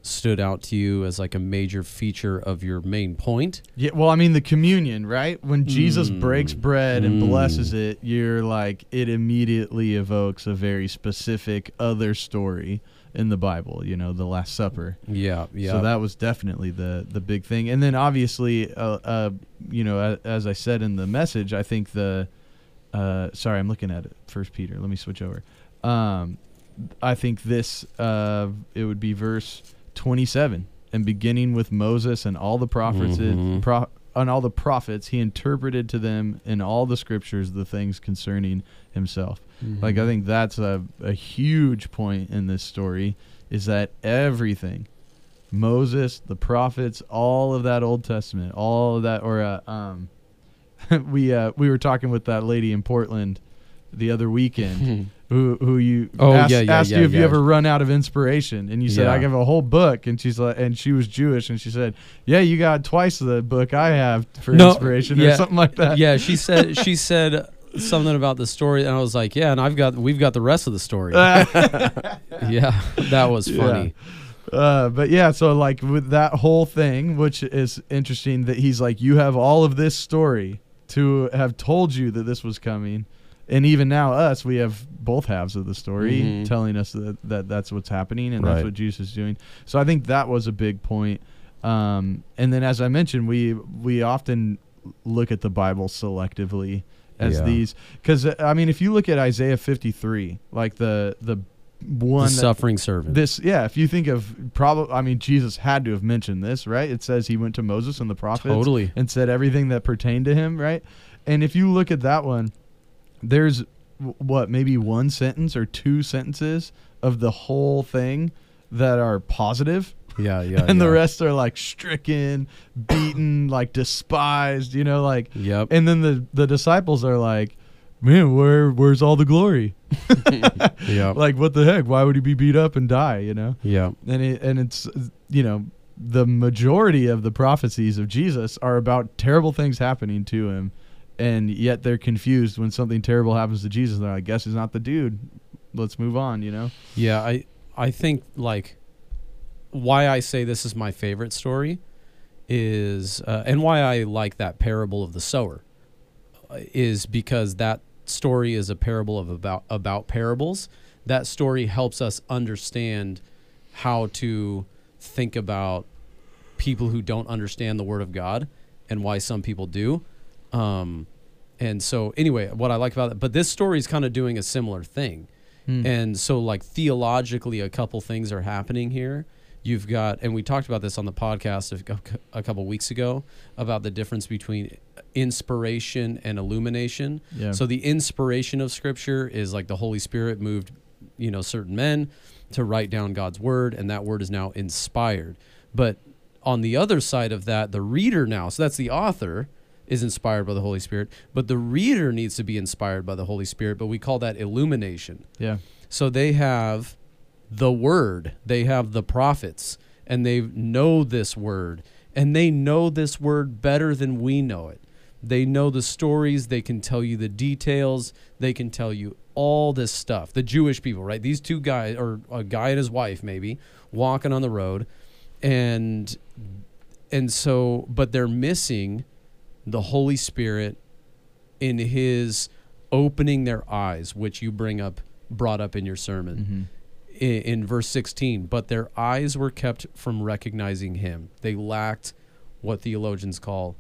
S2: stood out to you as like a major feature of your main point?
S1: Yeah, well, I mean the communion, right? When Jesus
S2: Mm.
S1: breaks bread and
S2: Mm.
S1: blesses it, you're like it immediately evokes a very specific other story in the Bible, you know, the last supper.
S2: Yeah, yeah.
S1: So that was definitely the the big thing. And then obviously uh, uh you know, a- as I said in the message, I think the uh sorry, I'm looking at it. First Peter. Let me switch over. Um I think this uh it would be verse 27 and beginning with Moses and all the prophets
S2: Mhm.
S1: pro- on all the prophets he interpreted to them in all the scriptures the things concerning himself. Like I think that's a a huge point in this story is that everything Moses, the prophets, all of that Old Testament, all of that or uh, um we uh we were talking with that lady in Portland the other weekend who who you
S2: Oh,
S1: asked,
S2: yeah, yeah,
S1: asked
S2: yeah,
S1: you if you ever run out of inspiration and you said. I give a whole book and she's like and she was Jewish and she said yeah you got twice the book I have for
S2: No,
S1: inspiration or something like that
S2: yeah, she said she said something about the story, and I was like, yeah, and I've got we've got the rest of the story. yeah, that was
S1: Yeah.
S2: funny.
S1: Uh, but yeah, so like with that whole thing, which is interesting that he's like, you have all of this story to have told you that this was coming, and even now us, we have both halves of the story
S3: Mhm.
S1: telling us that, that that's what's happening and that's what Jesus is doing. So I think that was a big point. Um, and then as I mentioned, we we often look at the Bible selectively as
S2: Yeah.
S1: these because uh, I mean, if you look at Isaiah 53, like the the one
S2: the
S1: that-
S2: suffering servant.
S1: this yeah if you think of probably i mean jesus had to have mentioned this right it says he went to moses and the prophets
S2: totally.
S1: and said everything that pertained to him right and if you look at that one there's what maybe one sentence or two sentences of the whole thing that are positive
S2: Yeah, yeah.
S1: and the rest are like stricken, beaten, like despised, you know, like
S2: Yep.
S1: and then the the disciples are like, "Man, where where's all the glory?
S2: Yep.
S1: Like what the heck? Why would he be beat up and die, you know?"
S2: Yeah.
S1: And it, and it's you know, the majority of the prophecies of Jesus are about terrible things happening to him. And yet they're confused when something terrible happens to Jesus. They're like, I guess he's not the dude. Let's move on, you know?
S2: Yeah, I I think like why I say this is my favorite story is uh, and why I like that parable of the sower uh, is because that story is a parable of about about parables. That story helps us understand how to think about people who don't understand the word of God and why some people do. Um, and so anyway, what I like about it, but this story is kind of doing a similar thing.
S1: Hmm.
S2: And so, like, theologically, a couple things are happening here. You've got, and we talked about this on the podcast a, cou- a couple weeks ago about the difference between inspiration and illumination.
S1: Yeah.
S2: So, the inspiration of Scripture is like the Holy Spirit moved, you know, certain men to write down God's word, and that word is now inspired. But on the other side of that, the reader now, so that's the author, is inspired by the Holy Spirit, but the reader needs to be inspired by the Holy Spirit, but we call that illumination.
S1: yeah.
S2: So they have the word, they have the prophets, and they know this word, and they know this word better than we know it. They know the stories, they can tell you the details, they can tell you all this stuff. The Jewish people, right? These two guys, or a guy and his wife, maybe, walking on the road, and and so, but they're missing the Holy Spirit in His opening their eyes, which you bring up, brought up in your sermon.
S1: Hmm
S2: in, in verse 16. But their eyes were kept from recognizing Him. They lacked what theologians call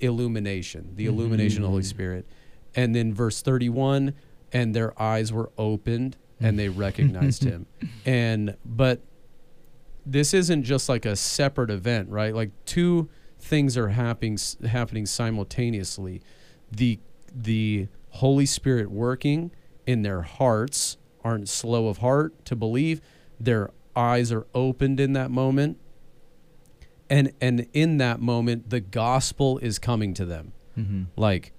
S2: illumination, the illumination of the Holy mm. Spirit. And then verse 31, and their eyes were opened and they recognized Him. And, but this isn't just like a separate event, right? Like two things are happening happening simultaneously. The the Holy Spirit working in their hearts aren't slow of heart to believe. Their eyes are opened in that moment. And and in that moment the gospel is coming to them.
S1: hmm
S2: Like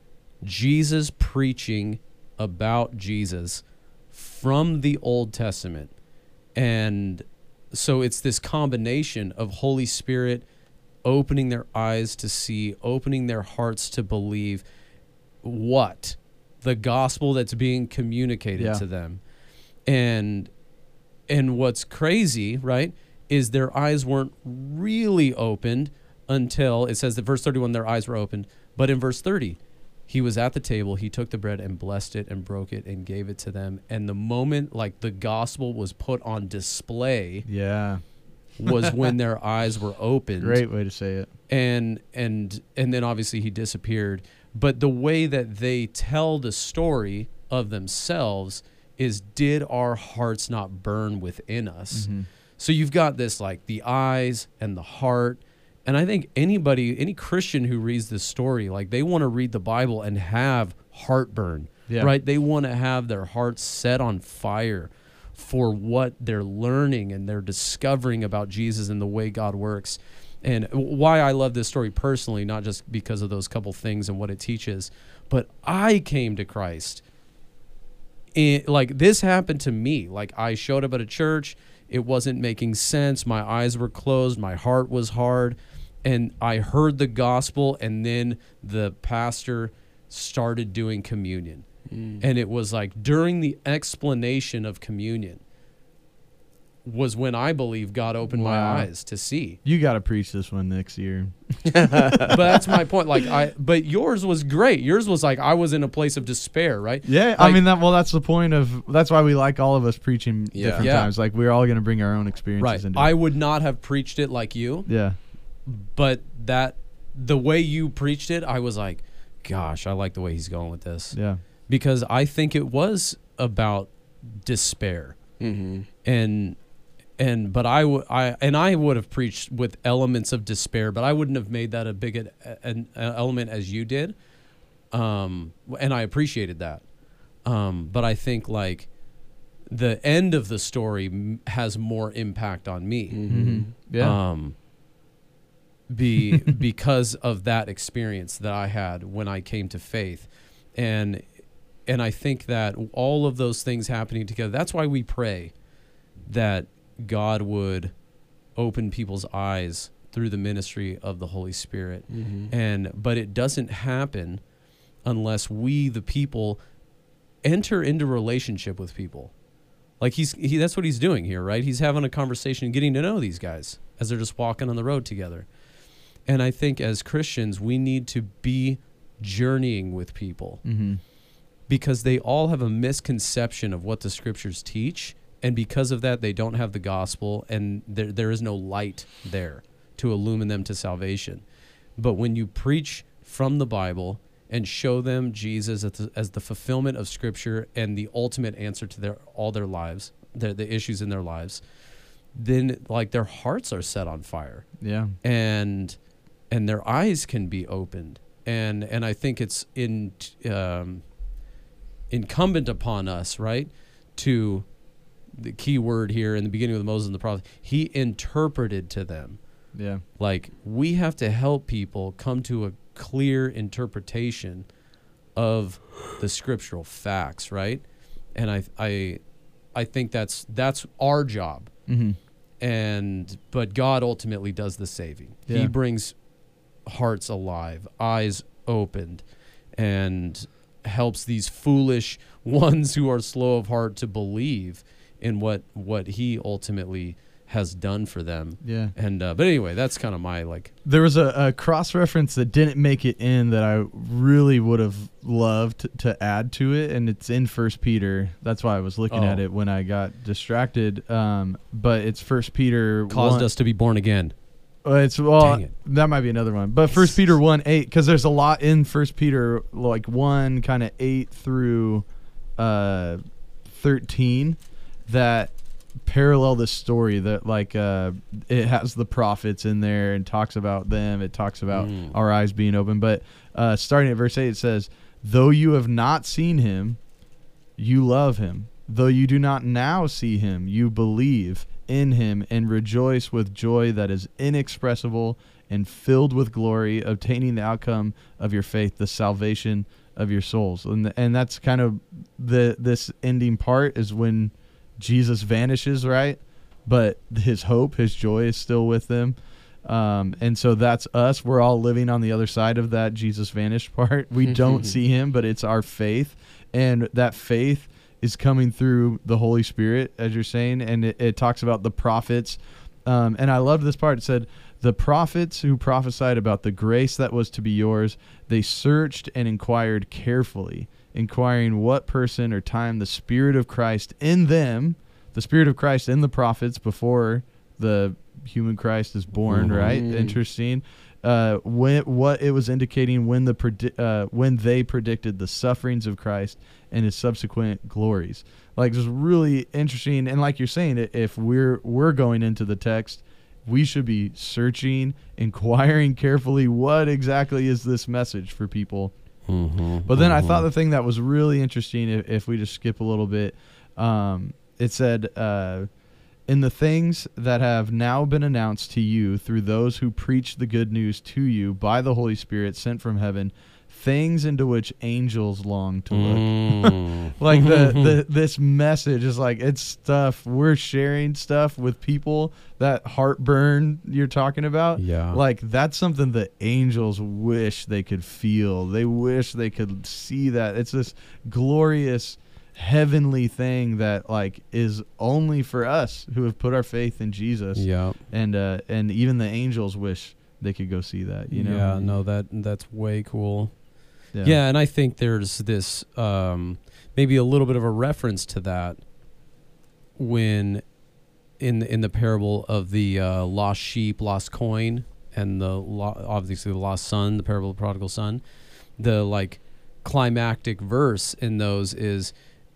S2: Jesus preaching about Jesus from the Old Testament. And so it's this combination of Holy Spirit opening their eyes to see, opening their hearts to believe what the gospel that's being communicated
S1: Yeah.
S2: to them. And and what's crazy, right, is their eyes weren't really opened until it says that verse 31 their eyes were opened, but in verse 30 he was at the table, he took the bread and blessed it and broke it and gave it to them. And the moment like the gospel was put on display
S1: Yeah.
S2: was when their eyes were opened
S1: Great way to say it.
S2: and and and then obviously he disappeared but the way that they tell the story of themselves is did our hearts not burn within us
S1: Mhm.
S2: so you've got this like the eyes and the heart and i think anybody any christian who reads this story like they want to read the bible and have heartburn
S1: Yeah.
S2: right they want to have their hearts set on fire for what they're learning and they're discovering about jesus and the way god works and why i love this story personally not just because of those couple things and what it teaches but i came to christ it, like this happened to me. Like I showed up at a church, it wasn't making sense. My eyes were closed, my heart was hard, and I heard the gospel, and then the pastor started doing communion, mm. and it was like during the explanation of communion was when I believe God opened my eyes to see.
S1: You got to preach this one next year.
S2: but that's my point. Like I, but yours was great. Yours was like I was in a place of despair, right?
S1: Yeah, I mean that. Well, that's the point of. That's why we like all of us preaching
S3: Yeah.
S1: different
S2: Yeah.
S1: times. Like we're all going to bring our own experiences
S2: Right.
S1: into.
S2: I
S1: it.
S2: would not have preached it like you.
S1: Yeah.
S2: but that the way you preached it, I was like, gosh, I like the way he's going with this
S1: Yeah.
S2: because I think it was about despair
S3: Mm-hmm.
S2: and and but I would I and I would have preached with elements of despair, but I wouldn't have made that a big an an element as you did. Um, and I appreciated that. Um, but I think like the end of the story m- has more impact on me.
S1: Mm-hmm. Yeah.
S2: Um, be because of that experience that I had when I came to faith, and and I think that all of those things happening together. That's why we pray that God would open people's eyes through the ministry of the Holy Spirit,
S3: Mm-hmm.
S2: and but it doesn't happen unless we, the people, enter into relationship with people. Like he's he, that's what he's doing here, right? He's having a conversation, getting to know these guys as they're just walking on the road together. And I think as Christians, we need to be journeying with people
S1: mm-hmm.
S2: because they all have a misconception of what the scriptures teach, and because of that, they don't have the gospel, and there there is no light there to illumine them to salvation. But when you preach from the Bible and show them Jesus as the, as the fulfillment of Scripture and the ultimate answer to their all their lives, their, the issues in their lives, then like their hearts are set on fire
S1: Yeah.
S2: and and their eyes can be opened and and I think it's in um, incumbent upon us right to the key word here in the beginning of the Moses and the prophet he interpreted to them
S1: Yeah.
S2: like we have to help people come to a clear interpretation of the scriptural facts right and I I I think that's that's our job
S1: Mm-hmm.
S2: and but God ultimately does the saving.
S1: Yeah.
S2: He brings hearts alive, eyes opened, and helps these foolish ones who are slow of heart to believe in what what He ultimately has done for them.
S1: Yeah.
S2: And uh, but anyway, that's kind of my like.
S1: There was a, a cross reference that didn't make it in that I really would have loved to add to it, and it's in First Peter. That's why I was looking at
S2: Oh.
S1: it when I got distracted. Um, but it's First Peter
S2: Caused
S1: one-
S2: us to be born again.
S1: Uh, it's well,
S2: Dang it.
S1: that might be another one. But First Peter one eight, because there's a lot in First Peter, like one kind of eight through uh, thirteen, that parallel this story. That like uh, it has the prophets in there and talks about them. It talks about
S2: Mm.
S1: our eyes being open. But uh, starting at verse eight, it says, "Though you have not seen him, you love him. Though you do not now see him, you believe in him and rejoice with joy that is inexpressible and filled with glory, obtaining the outcome of your faith, the salvation of your souls. And and that's kind of the this ending part is when Jesus vanishes, right? But his hope, his joy is still with them. Um, and so that's us. We're all living on the other side of that Jesus vanished part. We don't see him, but it's our faith. And that faith is coming through the Holy Spirit, as you're saying. And it, it talks about the prophets. Um, and I love this part. It said, The prophets who prophesied about the grace that was to be yours, they searched and inquired carefully, inquiring what person or time the Spirit of Christ in them, the Spirit of Christ in the prophets before the human Christ is born,
S2: Mhm.
S1: right? Interesting. Uh, when what it was indicating when the predi- uh, when they predicted the sufferings of Christ and his subsequent glories. Like it's really interesting, and like you're saying, if we're we're going into the text, we should be searching, inquiring carefully, what exactly is this message for people
S2: Mm-hmm.
S1: but then I thought the thing that was really interesting, if, if we just skip a little bit, um, it said, uh, In the things that have now been announced to you through those who preach the good news to you by the Holy Spirit sent from heaven, things into which angels long to look.
S2: Mm.
S1: Like the, the this message is like it's stuff we're sharing stuff with people that heartburn you're talking about.
S2: Yeah.
S1: Like that's something that angels wish they could feel. They wish they could see that. It's this glorious heavenly thing that like is only for us who have put our faith in Jesus.
S2: yeah.
S1: And uh and even the angels wish they could go see that, you know.
S2: Yeah, no, that that's way cool. Yeah. and I think there's this um, maybe a little bit of a reference to that when in in the parable of the uh, lost sheep, lost coin, and the lo- obviously the lost son, the parable of the prodigal son. The like climactic verse in those is,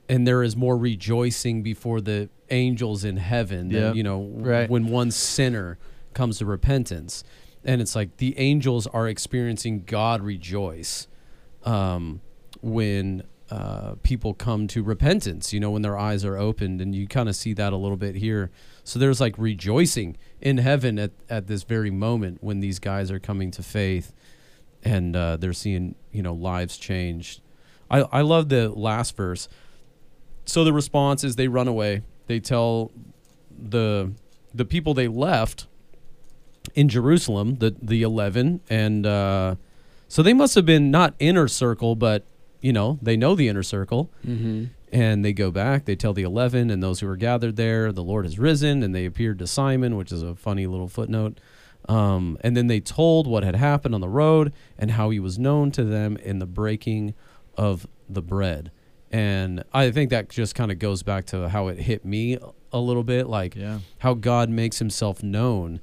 S2: and there is more rejoicing before the angels in heaven. Than,
S1: Yep.
S2: you know,
S1: Right.
S2: when one sinner comes to repentance, and it's like the angels are experiencing God rejoice um, when uh, people come to repentance. You know, when their eyes are opened, and you kind of see that a little bit here. So there's like rejoicing in heaven at at this very moment when these guys are coming to faith, and uh, they're seeing you know lives changed. I I love the last verse. So the response is they run away. They tell the the people they left in Jerusalem, the the eleven, and uh, so they must have been not inner circle, but you know they know the inner circle,
S3: Mm-hmm.
S2: and they go back. They tell the eleven and those who were gathered there, the Lord has risen, and they appeared to Simon, which is a funny little footnote. Um, and then they told what had happened on the road and how he was known to them in the breaking of the bread. And I think that just kind of goes back to how it hit me a little bit, like
S1: Yeah.
S2: how God makes himself known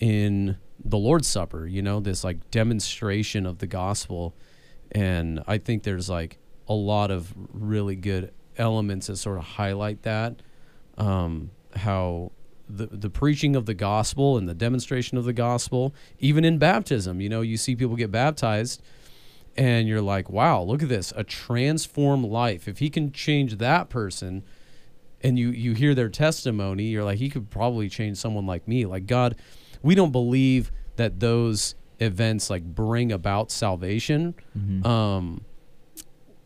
S2: in the Lord's Supper, you know, this like demonstration of the gospel. And I think there's like a lot of really good elements that sort of highlight that. Um, how the, the preaching of the gospel and the demonstration of the gospel, even in baptism, you know, you see people get baptized and you're like, wow, look at this, a transformed life. If he can change that person, and you you hear their testimony, you're like, he could probably change someone like me. Like God, we don't believe that those events like bring about salvation.
S1: Mhm.
S2: Um,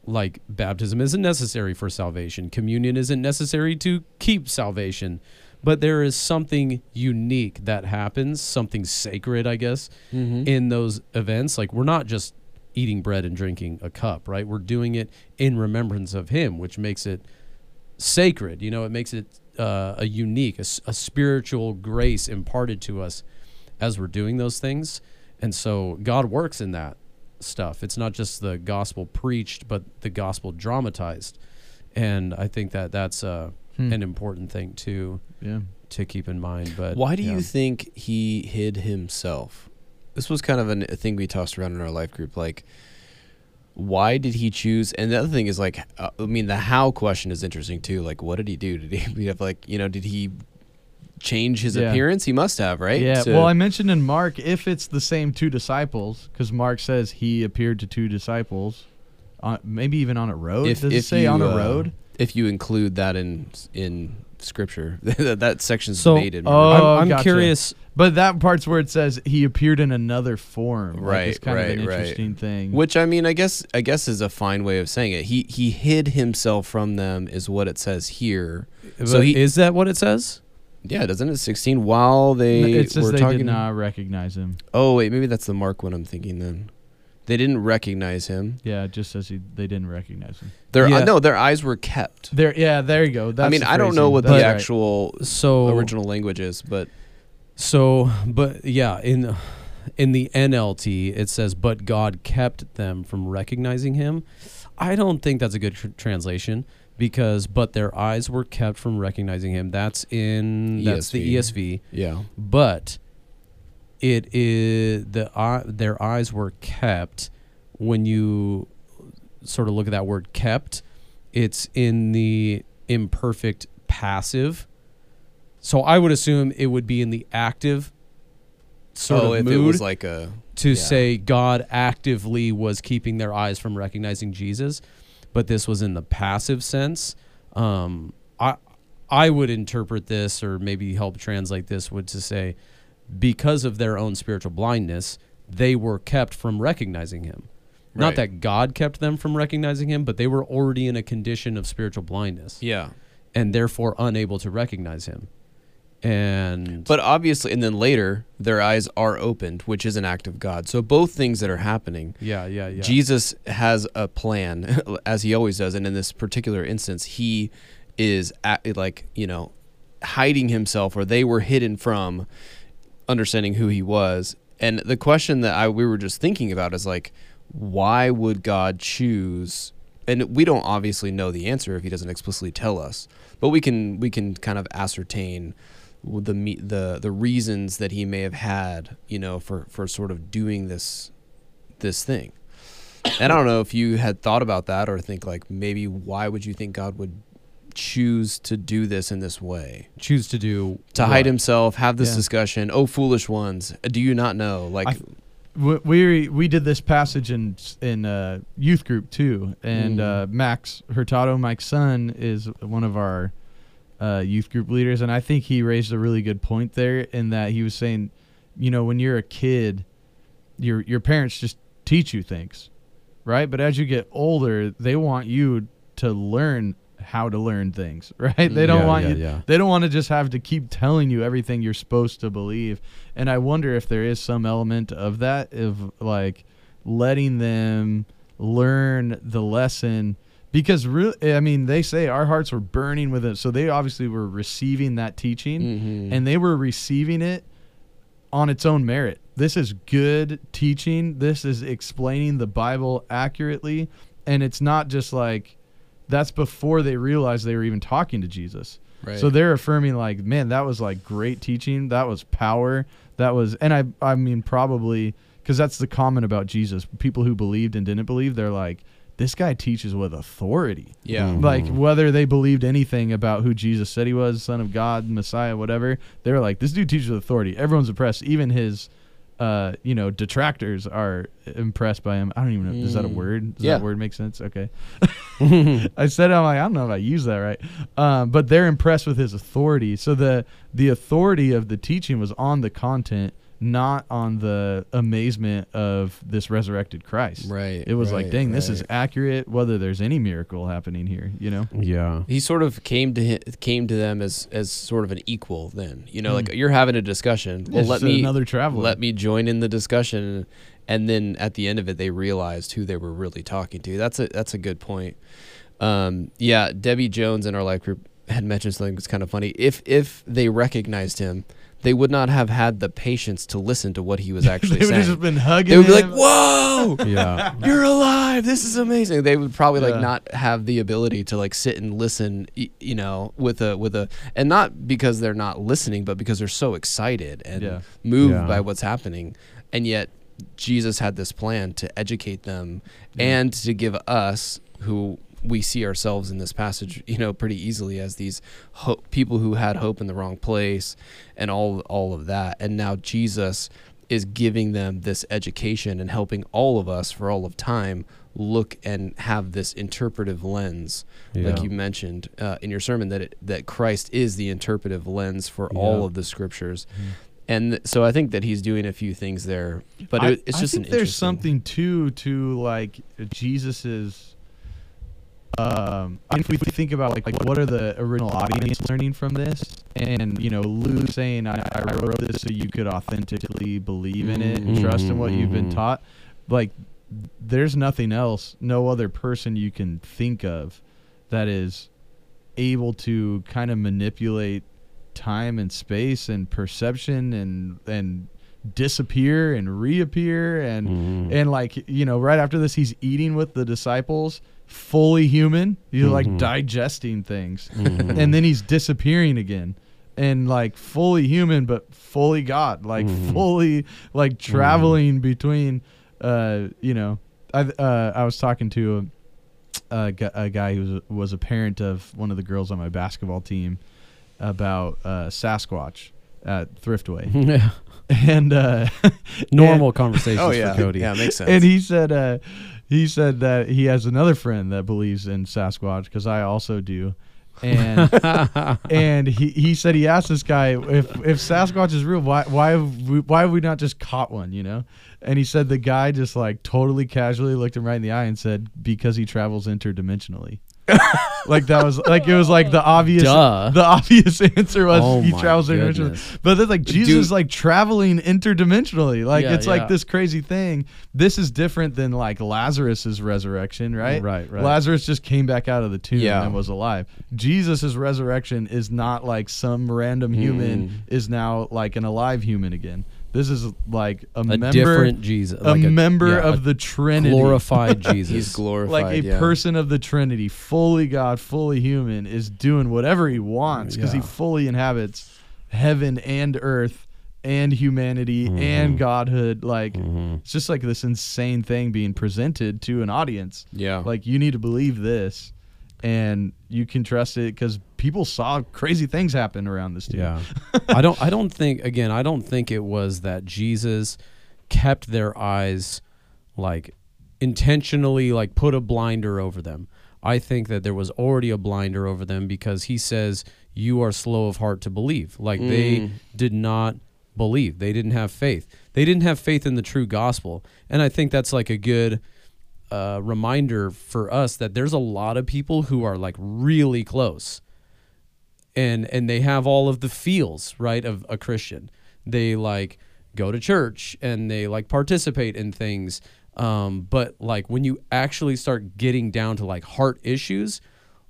S2: like baptism isn't necessary for salvation, communion isn't necessary to keep salvation, but there is something unique that happens, something sacred, I guess,
S3: Mm-hmm.
S2: in those events. Like we're not just eating bread and drinking a cup, right? We're doing it in remembrance of Him, which makes it sacred. You know, it makes it uh, a unique, a spiritual grace imparted to us as we're doing those things. And so God works in that stuff. It's not just the gospel preached, but the gospel dramatized. And I think that that's uh,
S1: Hmm.
S2: an important thing too
S1: yeah.
S2: to keep in mind. But
S3: Why do
S2: yeah.
S3: you think he hid himself? This was kind of an, a thing we tossed around in our life group. Like, why did he choose? And the other thing is like, uh, I mean, the how question is interesting too. Like, what did he do? Did he have like, you know, did he change his
S1: Yeah.
S3: appearance? He must have, right?
S1: Yeah.
S3: To-
S1: well, I mentioned in Mark if it's the same two disciples, because Mark says he appeared to two disciples, on, maybe even on a road.
S3: If-
S1: Does it say
S3: you,
S1: on a
S3: uh,
S1: road?
S3: if you include that in in scripture, that, that section's
S2: So,
S3: debated.
S1: oh.
S2: I'm, I'm
S1: gotcha.
S2: curious.
S1: But that part's where it says he appeared in another form. Like,
S3: Right,
S1: it's kind of an
S3: right, right.
S1: interesting thing.
S3: Which I mean, I guess I guess is a fine way of saying it. He he hid himself from them, is what it says here. So he-
S2: is that what it says?
S3: Yeah, doesn't it? Sixteen. While they
S1: it says
S3: were
S1: they
S3: talking.
S1: did not recognize him.
S3: Oh wait, maybe that's the Mark one I'm thinking. Then they didn't recognize him.
S1: Yeah, it just says he, they didn't recognize him.
S3: Their
S2: Yeah.
S3: uh, no, their eyes were kept.
S1: There, yeah, there you go. That's
S3: I mean,
S1: the
S3: I don't know what
S1: That's
S3: the
S1: right.
S3: actual
S2: So
S3: original language is, but
S2: So, but yeah, in in the NLT it says, "But God kept them from recognizing Him." I don't think that's a good tr- translation because, "But their eyes were kept from recognizing Him." That's in that's the
S3: ESV.
S2: ESV,
S3: yeah,
S2: but it is the eye their eyes were kept when you sort of look at that word "kept." It's in the imperfect passive. So I would assume it would be in the active sort
S3: oh,
S2: of
S3: if
S2: mood
S3: it was like a
S2: to
S3: yeah.
S2: say God actively was keeping their eyes from recognizing Jesus, but this was in the passive sense. Um, I I would interpret this, or maybe help translate this, would to say, because of their own spiritual blindness, they were kept from recognizing Him.
S3: Right.
S2: Not that God kept them from recognizing Him, but they were already in a condition of spiritual blindness
S3: yeah.
S2: and therefore unable to recognize Him. And
S3: But obviously, and then later their eyes are opened, which is an act of God. So both things that are happening.
S2: yeah, yeah, yeah.
S3: Jesus has a plan, as he always does, and in this particular instance, he is at, like you know hiding himself, or they were hidden from understanding who he was. And the question that I we were just thinking about is like, why would God choose? And we don't obviously know the answer if he doesn't explicitly tell us, but we can we can kind of ascertain the the the reasons that he may have had, you know, for for sort of doing this this thing. And I don't know if you had thought about that or think like maybe why would you think God would choose to do this in this way?
S2: choose to do
S3: To
S2: what?
S3: hide himself, have this
S1: Yeah.
S3: discussion. Oh, foolish ones, do you not know? Like,
S1: I- we we did this passage in in uh, youth group too, and
S3: Mm.
S1: uh, Max Hurtado, Mike's son, is one of our uh, youth group leaders, and I think he raised a really good point there in that he was saying, you know, when you're a kid, your your parents just teach you things, right? But as you get older, they want you to learn how to learn things, right? They don't
S2: Yeah,
S1: want
S2: yeah,
S1: you
S2: yeah.
S1: they don't want to just have to keep telling you everything you're supposed to believe. And I wonder if there is some element of that of like letting them learn the lesson because really I mean they say our hearts were burning with it. So they obviously were receiving that teaching
S3: Mhm.
S1: and they were receiving it on its own merit. This is good teaching. This is explaining the Bible accurately and it's not just like that's before they realized they were even talking to Jesus.
S3: Right.
S1: So they're affirming like, man, that was like great teaching. That was power. That was, and I, I mean, probably because that's the comment about Jesus. People who believed and didn't believe, they're like, this guy teaches with authority.
S3: yeah.
S2: Mhm.
S1: Like whether they believed anything about who Jesus said he was, Son of God, Messiah, whatever, they were like, this dude teaches with authority. Everyone's impressed. Even his, uh, you know, detractors are impressed by him. I don't even know. Is that a
S3: Mm.
S1: word? Does
S3: Yeah.
S1: that word make sense? Okay. I said I'm like I don't know if I use that right, um, but they're impressed with his authority. So the the authority of the teaching was on the content, not on the amazement of this resurrected Christ.
S3: Right.
S1: It was like,
S3: right,
S1: dang, this is accurate. Whether there's any miracle happening here, you know.
S2: Yeah.
S3: He sort of came to hi came to them as as sort of an equal. Then you know,
S1: Mm.
S3: like you're having a discussion. Well,
S1: It's
S3: let me
S1: another traveler.
S3: let me join in the discussion, and then at the end of it, they realized who they were really talking to. That's a that's a good point. Um, yeah, Debbie Jones in our life group had mentioned something that's kind of funny. If if they recognized him, they would not have had the patience to listen to what he was actually saying.
S1: they would have just been hugging.
S3: They would be like, "Whoa,
S2: Yeah.
S3: you're alive! This is amazing." They would probably like
S1: Yeah.
S3: not have the ability to like sit and listen, you know, with a with a, and not because they're not listening, but because they're so excited and
S1: Yeah.
S3: moved
S2: Yeah.
S3: by what's happening, and yet Jesus had this plan to educate them and to give us who we see ourselves in this passage, you know, pretty easily as these ho- people who had hope in the wrong place and all all of that. And now Jesus is giving them this education and helping all of us for all of time look and have this interpretive lens like you mentioned uh, in your sermon that it, that Christ is the interpretive lens for all of the scriptures
S1: Mhm.
S3: and th- so I think that he's doing a few things there but
S1: I,
S3: it, it's
S1: I
S3: just
S1: think
S3: an
S1: there's something too to like Jesus's. Um, I mean, if we think about like, like what are the original audience learning from this, and you know Luke saying I, I wrote this so you could authentically believe in it and trust in what you've been
S2: Mhm.
S1: taught, like there's nothing else, no other person you can think of that is able to kind of manipulate time and space and perception and and disappear and reappear and
S2: Mhm.
S1: and like you know right after this he's eating with the disciples fully human he's like
S2: Mhm.
S1: digesting things
S2: Mhm.
S1: and then he's disappearing again and like fully human but fully god like
S2: Mhm.
S1: fully like traveling between uh you know i uh i was talking to a, a, a guy who was, was a parent of one of the girls on my basketball team about uh sasquatch at thriftway
S2: yeah.
S1: and uh
S2: Normal conversations
S3: oh yeah
S2: for Cody.
S3: yeah makes sense
S1: and he said uh he said that he has another friend that believes in Sasquatch because I also do. And and he, he said he asked this guy if if Sasquatch is real, why why have we, why have we not just caught one, you know? And he said the guy just like totally casually looked him right in the eye and said because he travels interdimensionally. like that was like it was like the obvious
S2: Duh.
S1: the obvious answer was
S2: Oh
S1: he travels interdimensionally. But then like Jesus
S3: Dude.
S1: is like traveling interdimensionally. Like
S2: Yeah,
S1: it's like this crazy thing. This is different than like Lazarus's resurrection, right?
S2: Right, right.
S1: Lazarus just came back out of the tomb
S3: Yeah.
S1: and was alive. Jesus's resurrection is not like some random human
S2: Mm.
S1: is now like an alive human again. This is like a,
S2: a
S1: member
S2: different Jesus.
S1: a
S2: like
S1: member
S2: yeah,
S1: of
S2: a
S1: the Trinity.
S2: glorified Jesus.
S3: he's glorified
S1: like a
S3: yeah.
S1: person of the Trinity, fully God, fully human, is doing whatever he wants because he fully inhabits heaven and earth and humanity and
S2: Mhm.
S1: godhood. Like
S2: Mhm.
S1: it's just like this insane thing being presented to an audience.
S3: yeah
S1: Like you need to believe this, and you can trust it because people saw crazy things happen around this dude.
S2: Yeah. I don't I don't think again, I don't think it was that Jesus kept their eyes like intentionally like put a blinder over them. I think that there was already a blinder over them because he says you are slow of heart to believe. Like they
S3: Mm.
S2: did not believe. They didn't have faith. They didn't have faith in the true gospel. And I think that's like a good uh, reminder for us that there's a lot of people who are like really close. And and they have all of the feels right of a christian. They like go to church and they like participate in things. Um, but like when you actually start getting down to like heart issues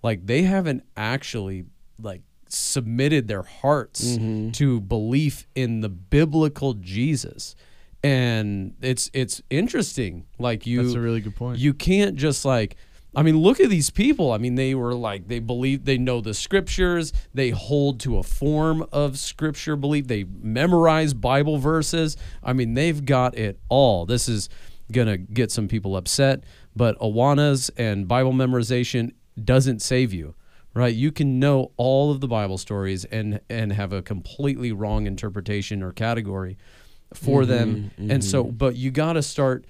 S2: like they haven't actually like submitted their hearts to belief in the biblical jesus and it's it's interesting like you
S1: That's a really good point.
S2: you can't just like I mean, look at these people. I mean, they were like they believe they know the scriptures, they hold to a form of scripture belief, they memorize Bible verses. I mean, they've got it all. This is gonna get some people upset, but Awanas and Bible memorization doesn't save you. Right? You can know all of the Bible stories and and have a completely wrong interpretation or category for mm-hmm, them. And so mm-hmm. but you got to start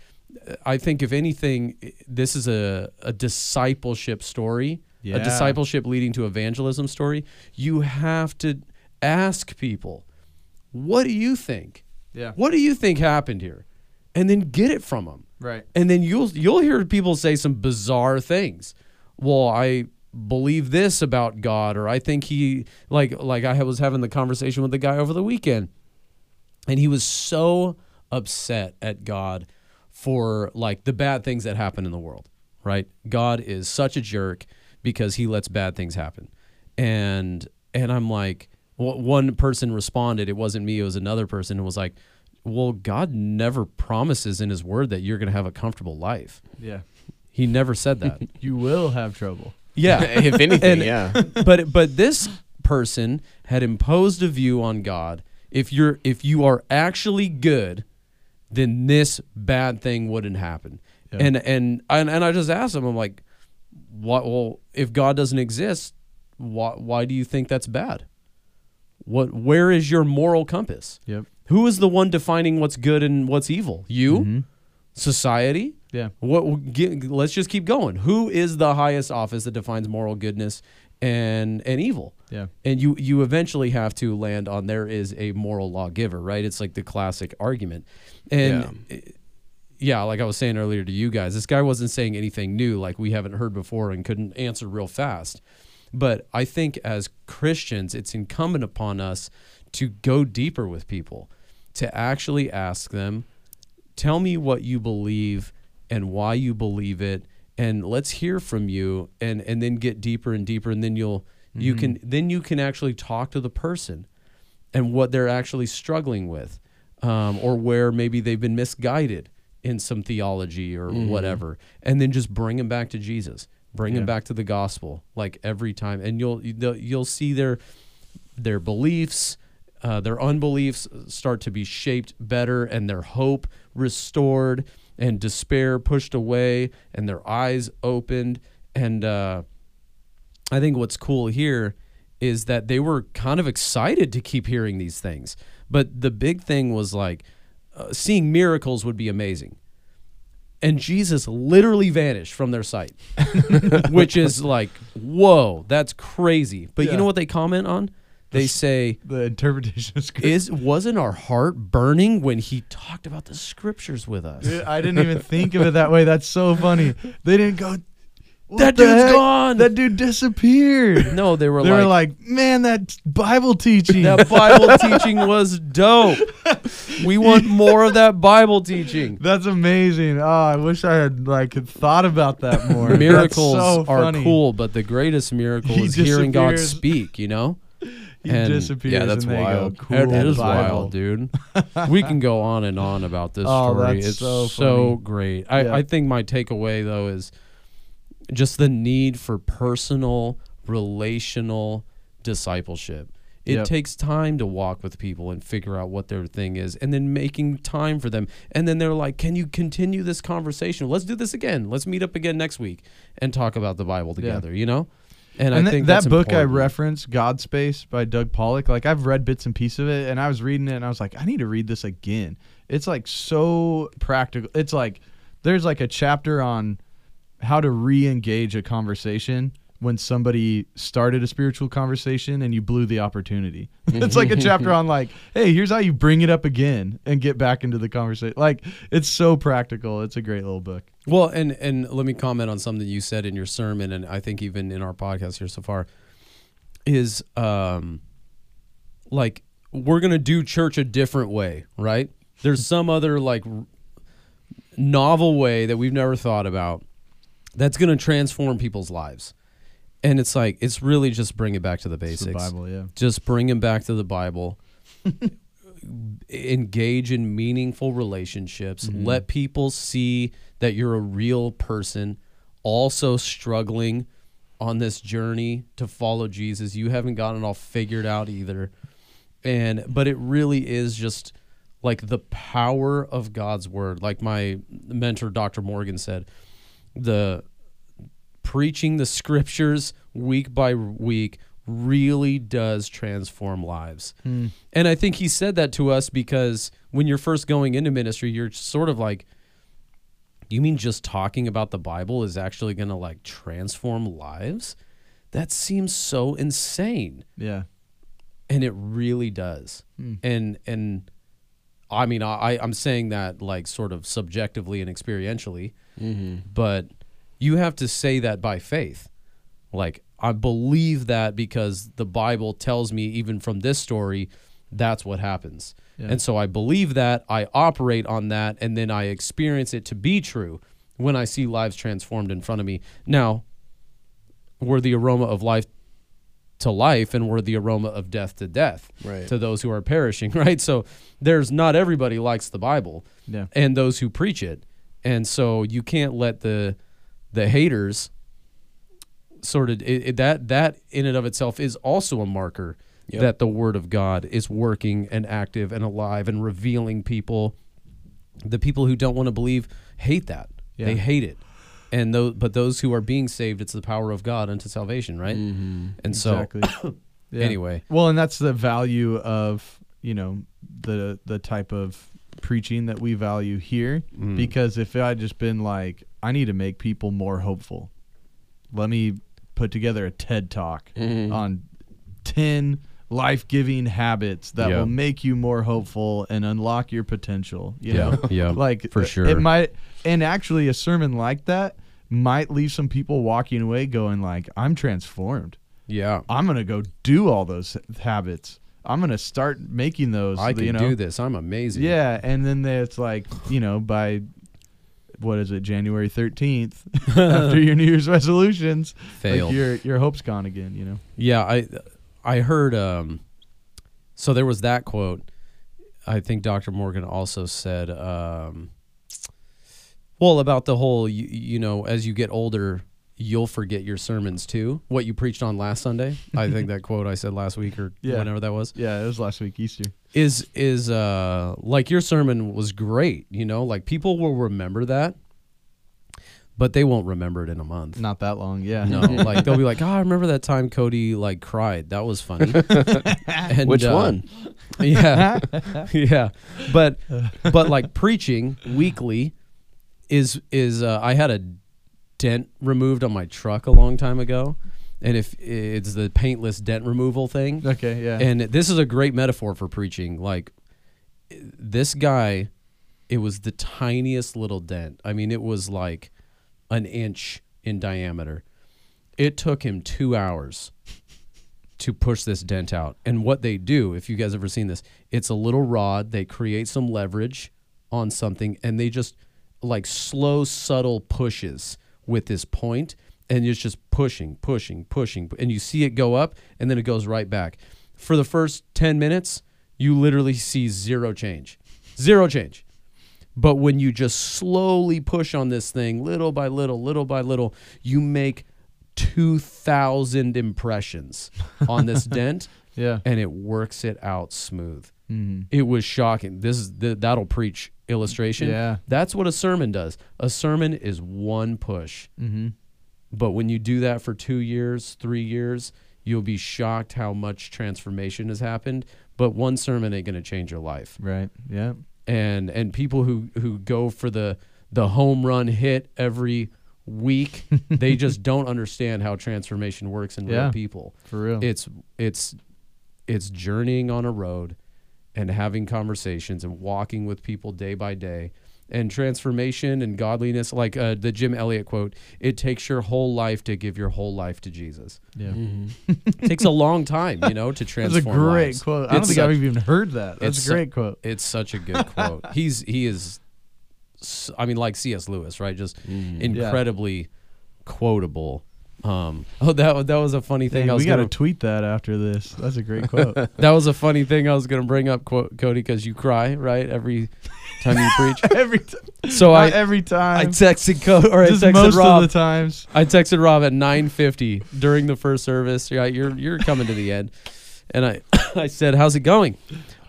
S2: I think if anything, this is a, a discipleship story,
S1: Yeah.
S2: a discipleship leading to evangelism story. You have to ask people, what do you think?
S1: Yeah.
S2: What do you think happened here? And then get it from them.
S1: Right.
S2: And then you'll you'll hear people say some bizarre things. Well, I believe this about God, or I think he like like I was having the conversation with the guy over the weekend, and he was so upset at God for like the bad things that happen in the world. Right? God is such a jerk because he lets bad things happen, and and I'm like, one person responded. It wasn't me. It was another person. and was like, well, God never promises in His Word that you're going to have a comfortable life.
S1: Yeah.
S2: He never said that.
S1: You will have trouble.
S2: yeah,
S3: if anything,
S2: And-
S3: yeah.
S2: but but this person had imposed a view on God. If you're if you are actually good, then this bad thing wouldn't happen.
S1: Yeah.
S2: And, and and and I just asked him, I'm like, what? Well, if God doesn't exist, why why do you think that's bad? What? Where is your moral compass?
S1: Yep.
S2: Who is the one defining what's good and what's evil? You,
S1: Mhm.
S2: society.
S1: Yeah.
S2: What? Get, let's just keep going. Who is the highest office that defines moral goodness and and evil?
S1: Yeah.
S2: And you you eventually have to land on there is a moral lawgiver, right? It's like the classic argument, and yeah. Eh, yeah, like I was saying earlier to you guys, this guy wasn't saying anything new, like we haven't heard before and couldn't answer real fast. But I think as Christians, it's incumbent upon us to go deeper with people, to actually ask them, tell me what you believe and why you believe it and let's hear from you and and then get deeper and deeper and then you'll you can then you can actually talk to the person and what they're actually struggling with um, or where maybe they've been misguided in some theology or whatever and then just bring them back to jesus. Bring them back to the gospel like every time. And you'll you'll you'll see their their beliefs uh, their unbeliefs start to be shaped better and their hope restored and despair pushed away and their eyes opened. And uh, i think what's cool here is that they were kind of excited to keep hearing these things. But the big thing was like uh, seeing miracles would be amazing. And jesus literally vanished from their sight which is like whoa that's crazy. But
S1: Yeah.
S2: you know what they comment on they say
S1: The interpretation of scripture.
S2: is wasn't our heart burning when he talked about the scriptures with us
S1: Dude, I didn't even think of it that way. That's so funny. They didn't go. "What
S2: That dude's
S1: heck?
S2: gone."
S1: That dude disappeared.
S2: no they were
S1: they
S2: like,
S1: were like, man, that Bible teaching.
S2: that bible teaching was dope we want more of that bible teaching
S1: That's amazing. Oh, I wish I had like thought about that more.
S2: Miracles
S1: so
S2: are cool but the greatest miracle
S1: He
S2: is hearing god speak you know
S1: He
S2: And-
S1: disappears.
S3: Yeah, that's wild.
S1: Go, cool
S2: That- is
S1: Bible."
S2: wild, dude. we can go on and on about this
S1: Oh,
S2: story. It's
S1: so
S2: so, great. I,
S1: Yeah.
S2: I think my takeaway though is just the need for personal, relational discipleship. It
S1: Yep.
S2: takes time to walk with people and figure out what their thing is and then making time for them. And then they're like, Can you continue this conversation? Let's do this again. Let's meet up again next week and talk about the Bible together, you know? And,
S1: And
S2: I
S1: th-
S2: think
S1: that book I referenced, God Space by Doug Pollock, like I've read bits and pieces of it, and I was reading it, and I was like, I need to read this again. It's like so practical. It's like there's like a chapter on how to re-engage a conversation when somebody started a spiritual conversation and you blew the opportunity. it's like a chapter on like, hey, here's how you bring it up again and get back into the conversation. Like it's so practical. It's a great little book.
S2: Well, and and let me comment on something you said in your sermon, and I think even in our podcast here so far, is um, like we're gonna do church a different way, right? There's some other like novel way that we've never thought about that's gonna transform people's lives, and it's like it's really just bring it back to the basics.
S1: the Bible, yeah.
S2: Just bring him back to the Bible. Engage in meaningful relationships.
S1: Mm-hmm.
S2: Let people see that you're a real person, also struggling on this journey to follow Jesus. You haven't gotten it all figured out either. And but it really is just like the power of God's word. Like my mentor Dr. Morgan said, the preaching the scriptures week by week really does transform lives. Hmm. And I think he said that to us because when you're first going into ministry, you're sort of like, you mean just talking about the Bible is actually going to like transform lives? That seems so insane.
S1: Yeah.
S2: And it really does. Hmm. And, and, I mean, I, I'm saying that like sort of subjectively and experientially, mm-hmm. but you have to say that by faith. Like, I believe that because the Bible tells me, even from this story, that's what happens.
S1: Yeah.
S2: And so I believe that, I operate on that, and then I experience it to be true when I see lives transformed in front of me. Now, we're the aroma of life to life, and we're the aroma of death to death
S3: Right.
S2: to those who are perishing, right? So there's not everybody likes the Bible
S1: Yeah.
S2: and those who preach it. And so you can't let the the haters sort of it, it- that that in and of itself is also a marker
S3: Yep.
S2: that the word of God is working and active and alive and revealing people the people who don't want to believe hate that. They hate it. And those but those who are being saved it's the power of God unto salvation, right?
S3: Mm-hmm.
S2: And so
S1: exactly. Yeah.
S2: anyway,
S1: Well, and that's the value of you know the the type of preaching that we value here.
S2: Mm.
S1: Because if I had just been like, I need to make people more hopeful. Let me put together a TED talk
S3: Mhm.
S1: on ten life giving habits that
S2: Yeah.
S1: will make you more hopeful and unlock your potential. You
S2: Yeah,
S1: know,
S2: yeah,
S1: like
S2: for sure.
S1: It might, and actually, a sermon like that might leave some people walking away going like, I'm transformed.
S2: yeah.
S1: I'm gonna go do all those habits. I'm gonna start making those.
S2: I can
S1: you know?
S2: do this. I'm amazing.
S1: Yeah, and then it's like you know by what is it January 13th after your New Year's resolutions,
S2: Fail.
S1: like your your hope's gone again. You know.
S2: Yeah, I I heard um so there was that quote. I think Dr. Morgan also said um well about the whole you, you know as you get older you'll forget your sermons too. What you preached on last Sunday. I think that quote I said last week or
S1: Yeah.
S2: whenever that was
S1: Yeah, it was last week Easter.
S2: is is uh like your sermon was great, you know? Like people will remember that but they won't remember it in a month.
S1: Not that long. Yeah.
S2: No, like they'll be like, "Oh, I remember that time Cody like cried. That was funny." And,
S3: Which
S2: uh,
S3: one?
S2: Yeah, yeah. But but like preaching weekly is is uh, I had a dent removed on my truck a long time ago, and if it's the paintless dent removal thing,
S1: Okay. Yeah.
S2: and this is a great metaphor for preaching. Like this guy, it was the tiniest little dent. I mean, it was like an inch in diameter. It took him two hours to push this dent out. And what they do, if you guys ever seen this, it's a little rod. They create some leverage on something, and they just like slow, subtle pushes with this point, and it's just pushing, pushing, pushing, and you see it go up, and then it goes right back. For the first ten minutes, you literally see zero change, zero change. But when you just slowly push on this thing, little by little, little by little, you make 2,000 impressions on this dent
S1: yeah.
S2: and it works it out smooth.
S1: Hmm
S2: It was shocking. This is the, that'll preach illustration.
S1: Yeah.
S2: That's what a sermon does. A sermon is one push.
S1: hmm
S2: But when you do that for two years, three years, you'll be shocked how much transformation has happened. But one sermon ain't going to change your life.
S1: Right. Yeah.
S2: and and people who who go for the the home run hit every week, they just don't understand how transformation works in
S1: Yeah.
S2: real people.
S1: For real.
S2: It's it's it's journeying on a road and having conversations and walking with people day by day. And transformation and godliness, like uh, the Jim Elliot quote, it takes your whole life to give your whole life to Jesus.
S1: yeah.
S2: It takes a long time, you know, to transform
S1: That's a great
S2: lives.
S1: quote. I don't
S2: It's
S1: think I've even heard that. That's
S2: it's
S1: a great quote.
S2: It's such a good quote. He's he is, i mean, like C.S. Lewis, right? Just
S3: Mm-hmm.
S2: incredibly quotable. Um, oh, that that was a funny thing.
S1: Dang,
S2: I was
S1: we got to tweet that after this. That's a great quote.
S2: that was a funny thing I was gonna bring up, quote, Cody, because you cry right every time you preach.
S1: every time.
S2: So I
S1: every time I
S2: texted Cody or I
S1: just
S2: texted
S1: most
S2: Rob.
S1: of the times.
S2: I texted Rob at 9:50 during the first service. Yeah, you're you're coming to the end, and I I said, "How's it going?"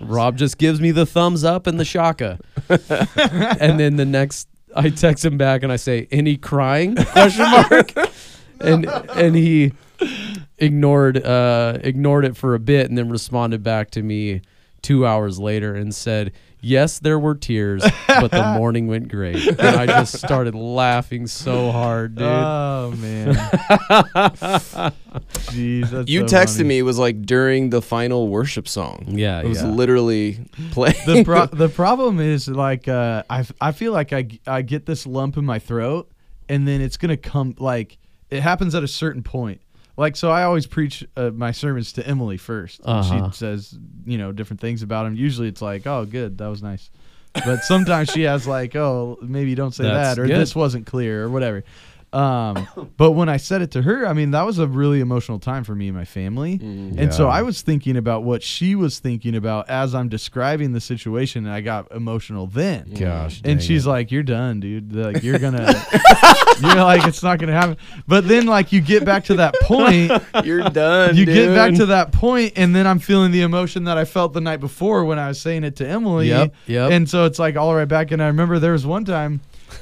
S2: Rob just gives me the thumbs up and the shaka, and then the next I text him back and I say, "Any crying?" Question mark, and and he ignored uh ignored it for a bit and then responded back to me two hours later and said. Yes, there were tears, but the morning went great. And I just started laughing so hard, dude.
S1: Oh man. Jeez, that's
S3: You
S1: so
S3: texted
S1: funny.
S3: me. It was like during the final worship song.
S2: Yeah,
S3: It was
S2: yeah.
S3: literally playing.
S1: the pro- the problem is like uh, I f- I feel like I g- I get this lump in my throat and then it's gonna come like it happens at a certain point. Like so, I always preach uh, my sermons to Emily 1st and
S2: Uh-huh.
S1: She says you know different things about him. Usually, it's like, oh, good, that was nice. But sometimes she has like, oh, maybe don't say
S2: That's
S1: that, or
S2: good.
S1: this wasn't clear, or whatever. Um, but when I said it to her, I mean that was a really emotional time for me and my family.
S3: Mhm.
S1: And so I was thinking about what she was thinking about as I'm describing the situation, and I got emotional then.
S2: Gosh.
S1: And she's
S2: it.
S1: like, "You're done, dude. Like you're gonna, you're like, it's not gonna happen." But then, like, you get back to that point,
S3: You're done.
S1: you get back to that point, and then I'm feeling the emotion that I felt the night before when I was saying it to Emily.
S2: Yep, yep.
S1: And so it's like all right back. And I remember there was one time,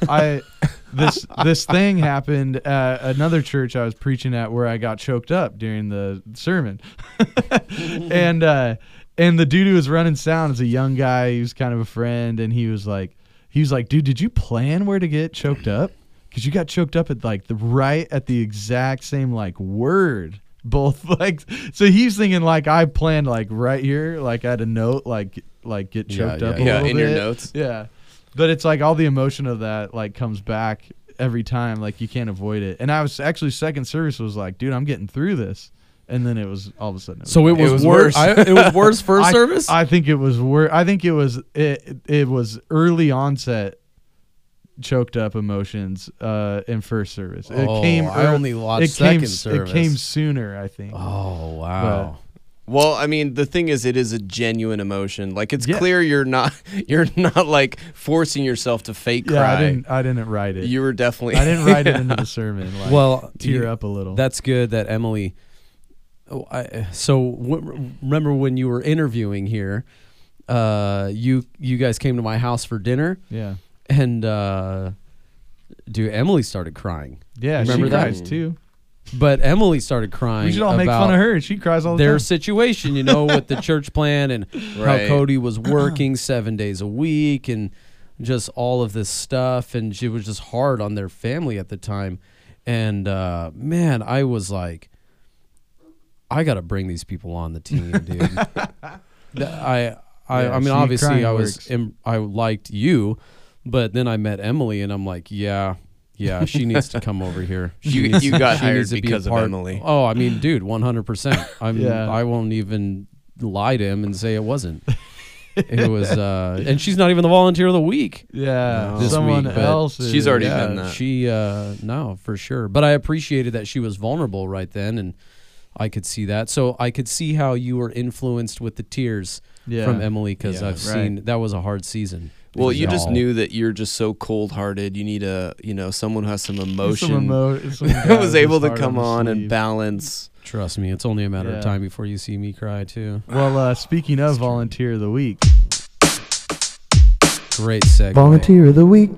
S1: I this this thing happened at another church I was preaching at where I got choked up during the sermon, and uh, and the dude who was running sound is a young guy. He was kind of a friend, and he was like, he was like, dude, did you plan where to get choked up? Because you got choked up at like the right at the exact same like word. Both like so he's thinking like I planned like right here like I had a note like like get choked
S2: yeah,
S1: up a
S3: yeah, in your notes.
S1: Yeah. But it's like all the emotion of that like comes back every time. Like you can't avoid it. And I was actually second service was like, dude, I'm getting through this. And then it was all of a sudden. It
S2: So it was,
S3: was
S2: worse.
S3: worse.
S2: I, it was worse first
S1: I,
S2: service.
S1: I think it was worse. I think it was it, it was early onset choked up emotions uh in first service. It
S2: oh,
S1: came
S2: I
S1: ear-
S2: only watched
S1: it
S2: second
S1: came
S2: service.
S1: it came sooner, I think.
S2: Oh wow.
S3: Well, I mean, the thing is, it is a genuine emotion. Like it's
S1: Yeah.
S3: clear you're not you're not like forcing yourself to fake
S1: yeah,
S3: cry.
S1: I didn't I didn't write it.
S3: You were definitely.
S1: I didn't write it into the sermon. Like,
S2: well,
S1: tear
S2: you-
S1: up a little.
S2: That's good that Emily. Oh, I, so w- remember when you were interviewing here, uh, you you guys came to my house for dinner,
S1: yeah.
S2: and uh, dude, Emily started crying.
S1: Yeah,
S2: Remember
S1: she
S2: that?
S1: cries too.
S2: But Emily started crying.
S1: We should all make fun of her. She cries all the time.
S2: Their
S1: time.
S2: situation, you know, with the church plan and
S3: Right.
S2: how Cody was working seven days a week and just all of this stuff. And she was just hard on their family at the time. And uh, man, I was like, I got to bring these people on the team, dude. Th- I, I,
S1: Yeah,
S2: I mean, obviously,
S1: crying
S2: I was,
S1: works.
S2: im- I liked you, but then I met Emily, and I'm like, yeah, yeah, she needs to come over here. She
S3: You-
S2: needs-
S3: you got
S2: she
S3: hired
S2: needs to be
S3: because of Emily.
S2: Oh, I mean, dude, 100. percent I'm.
S1: Yeah.
S2: I won't even lie to him and say it wasn't. it was, uh, and she's not even the volunteer of the week.
S1: yeah,
S3: No.
S1: Someone
S2: week,
S1: else. Is.
S3: she's already
S2: yeah,
S3: been that.
S2: She, uh, no, for sure. But I appreciated that she was vulnerable right then, and I could see that. So I could see how you were influenced with the tears
S1: yeah.
S2: from Emily because
S3: Yeah,
S2: I've
S1: right.
S2: seen that was a hard season.
S3: Well, you just knew that you're just so cold-hearted. You need a, you know, someone who has some
S1: Some
S3: emotion.
S1: emo- some guy
S3: was able to come on and balance.
S2: Trust me, it's only a matter
S1: Yeah.
S2: of time before you see me cry too.
S1: Well, uh, speaking of volunteer of the week,
S2: Great segue.
S1: Volunteer of the week.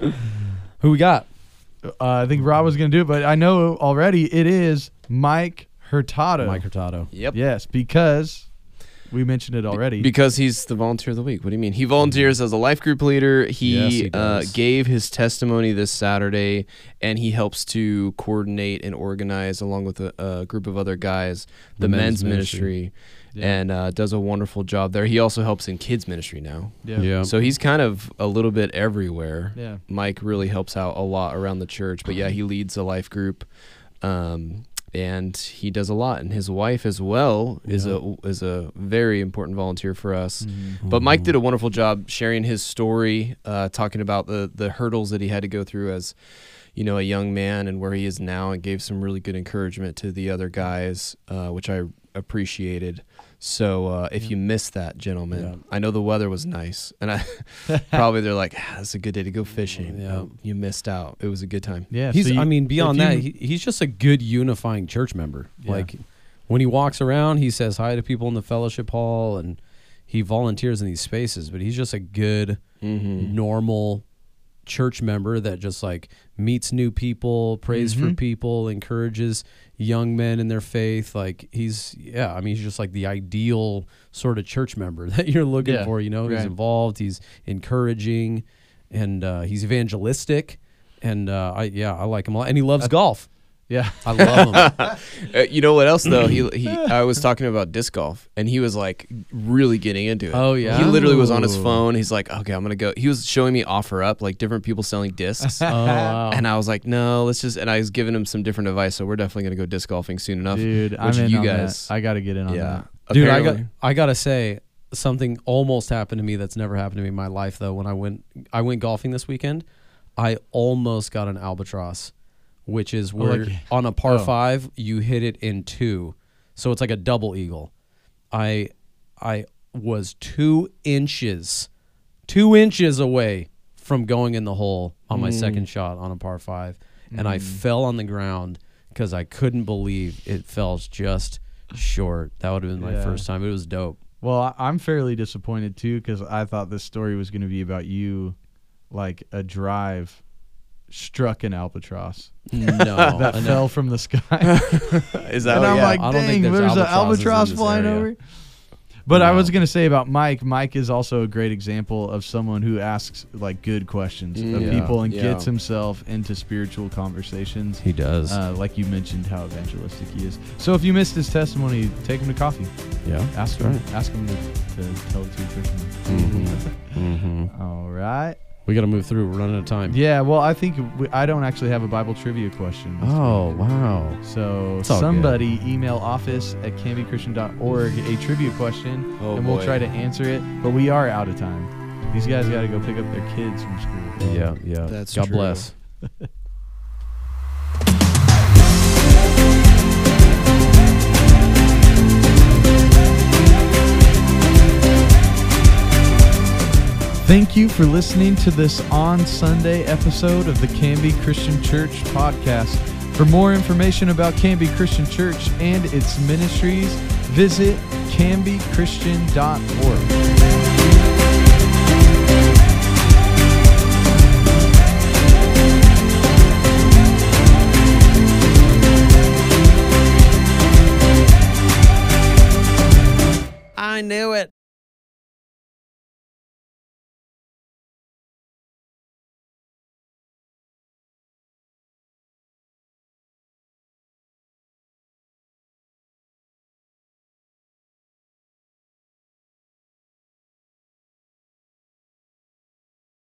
S2: Who we got?
S1: Uh, I think Rob was going to do it, but I know already it is Mike Hurtado.
S2: Mike Hurtado.
S3: Yep.
S1: Yes, because We mentioned it already.
S3: Because he's the volunteer of the week. What do you mean? He volunteers as a life group leader. He,
S2: Yes, he
S3: uh, gave his testimony this Saturday, and he helps to coordinate and organize, along with a, a group of other guys, the,
S2: The men's
S3: men's,
S2: ministry.
S3: ministry,
S1: Yeah.
S3: and uh, does a wonderful job there. He also helps in kids ministry now.
S1: yeah.
S2: Yeah.
S3: So he's kind of a little bit everywhere.
S1: Yeah.
S3: Mike really helps out a lot around the church, but yeah, he leads a life group, um, and he does a lot. And his wife as well is a is a very important volunteer for us.
S1: Mhm.
S3: But Mike did a wonderful job sharing his story, uh, talking about the the hurdles that he had to go through as you know a young man and where he is now, and gave some really good encouragement to the other guys, uh, which I appreciated. So uh, if
S1: Yeah.
S3: you missed that, gentlemen,
S2: Yeah.
S3: I know the weather was nice, and I probably they're like, ah, "It's a good day to go fishing."
S2: Yeah.
S3: Um, you missed out. It was a good time.
S1: Yeah.
S2: He's.
S1: so you-
S2: I mean, beyond that,
S1: you-
S2: he, he's just a good unifying church member.
S1: Yeah.
S2: Like when he walks around, he says hi to people in the fellowship hall, and he volunteers in these spaces. But he's just a good,
S3: Mm-hmm.
S2: normal church member that just like meets new people, prays for
S1: Mhm.
S2: people, encourages young men in their faith. Like he's, yeah, I mean, he's just like the ideal sort of church member that you're looking
S1: Yeah,
S2: for. You know, he's involved, he's encouraging, and uh, he's evangelistic. And uh, I, yeah, I like him a lot. And he loves golf.
S1: Yeah.
S2: I love him.
S3: Uh, you know what else though? He he. I was talking about disc golf, and he was like really getting into it.
S2: Oh, yeah?
S3: He literally was on his phone. He's like, okay, I'm gonna go. He was showing me OfferUp like different people selling discs.
S2: oh, wow.
S3: And I was like, no, let's just. And I was giving him some different advice. So we're definitely gonna go disc golfing soon enough.
S1: Dude, I'm in
S3: you
S1: on
S3: guys-
S1: that. I got to get in on
S3: yeah,
S1: that.
S2: Dude, I got I gotta say something almost happened to me that's never happened to me in my life though. When I went I went golfing this weekend, I almost got an albatross, which is where
S1: like-
S2: on a par
S1: oh.
S2: five you hit it in two, so it's like a double eagle. I I was two inches, two inches away from going in the hole on my
S3: Mm.
S2: second shot on a par five, and I
S1: Mm.
S2: fell on the ground because I couldn't believe it fell just short. That would have been my
S1: Yeah.
S2: first time. It was dope.
S1: Well, I'm fairly disappointed too because I thought this story was going to be about you, like a drive struck an albatross
S2: No,
S1: that
S2: no.
S1: fell from the sky.
S3: Is that
S1: and
S3: what-
S1: I'm
S3: yeah.
S1: like,
S2: I don't think
S1: dang,
S2: there's
S1: there's, an albatross flying
S2: area.
S1: over. But I was gonna say about Mike. Mike is also a great example of someone who asks like good questions of
S3: Mm,
S2: yeah,
S1: people and
S3: yeah.
S1: gets himself into spiritual conversations.
S2: he does.
S1: Uh, like you mentioned, how evangelistic he is. So if you missed his testimony, take him to coffee.
S2: yeah,
S1: Ask
S2: that's
S1: him. Ask him to, to tell it to your Christian.
S2: Mm-hmm. mm-hmm.
S1: All right.
S2: We got to move through. We're running out of time.
S1: Yeah. Well, I think we, I don't actually have a Bible trivia question.
S2: Oh
S1: week.
S2: wow.
S1: So
S2: It's all
S1: somebody email office at canbychristian.org a trivia question,
S3: Oh,
S1: and we'll
S3: boy.
S1: try to answer it. But we are out of time. These guys got to go pick up their kids from school.
S2: Yeah, yeah.
S3: That's
S2: God
S3: true.
S2: bless.
S1: Thank you for listening to this on Sunday episode of the Canby Christian Church podcast. For more information about Canby Christian Church and its ministries, visit canbychristian.org.
S2: I knew it.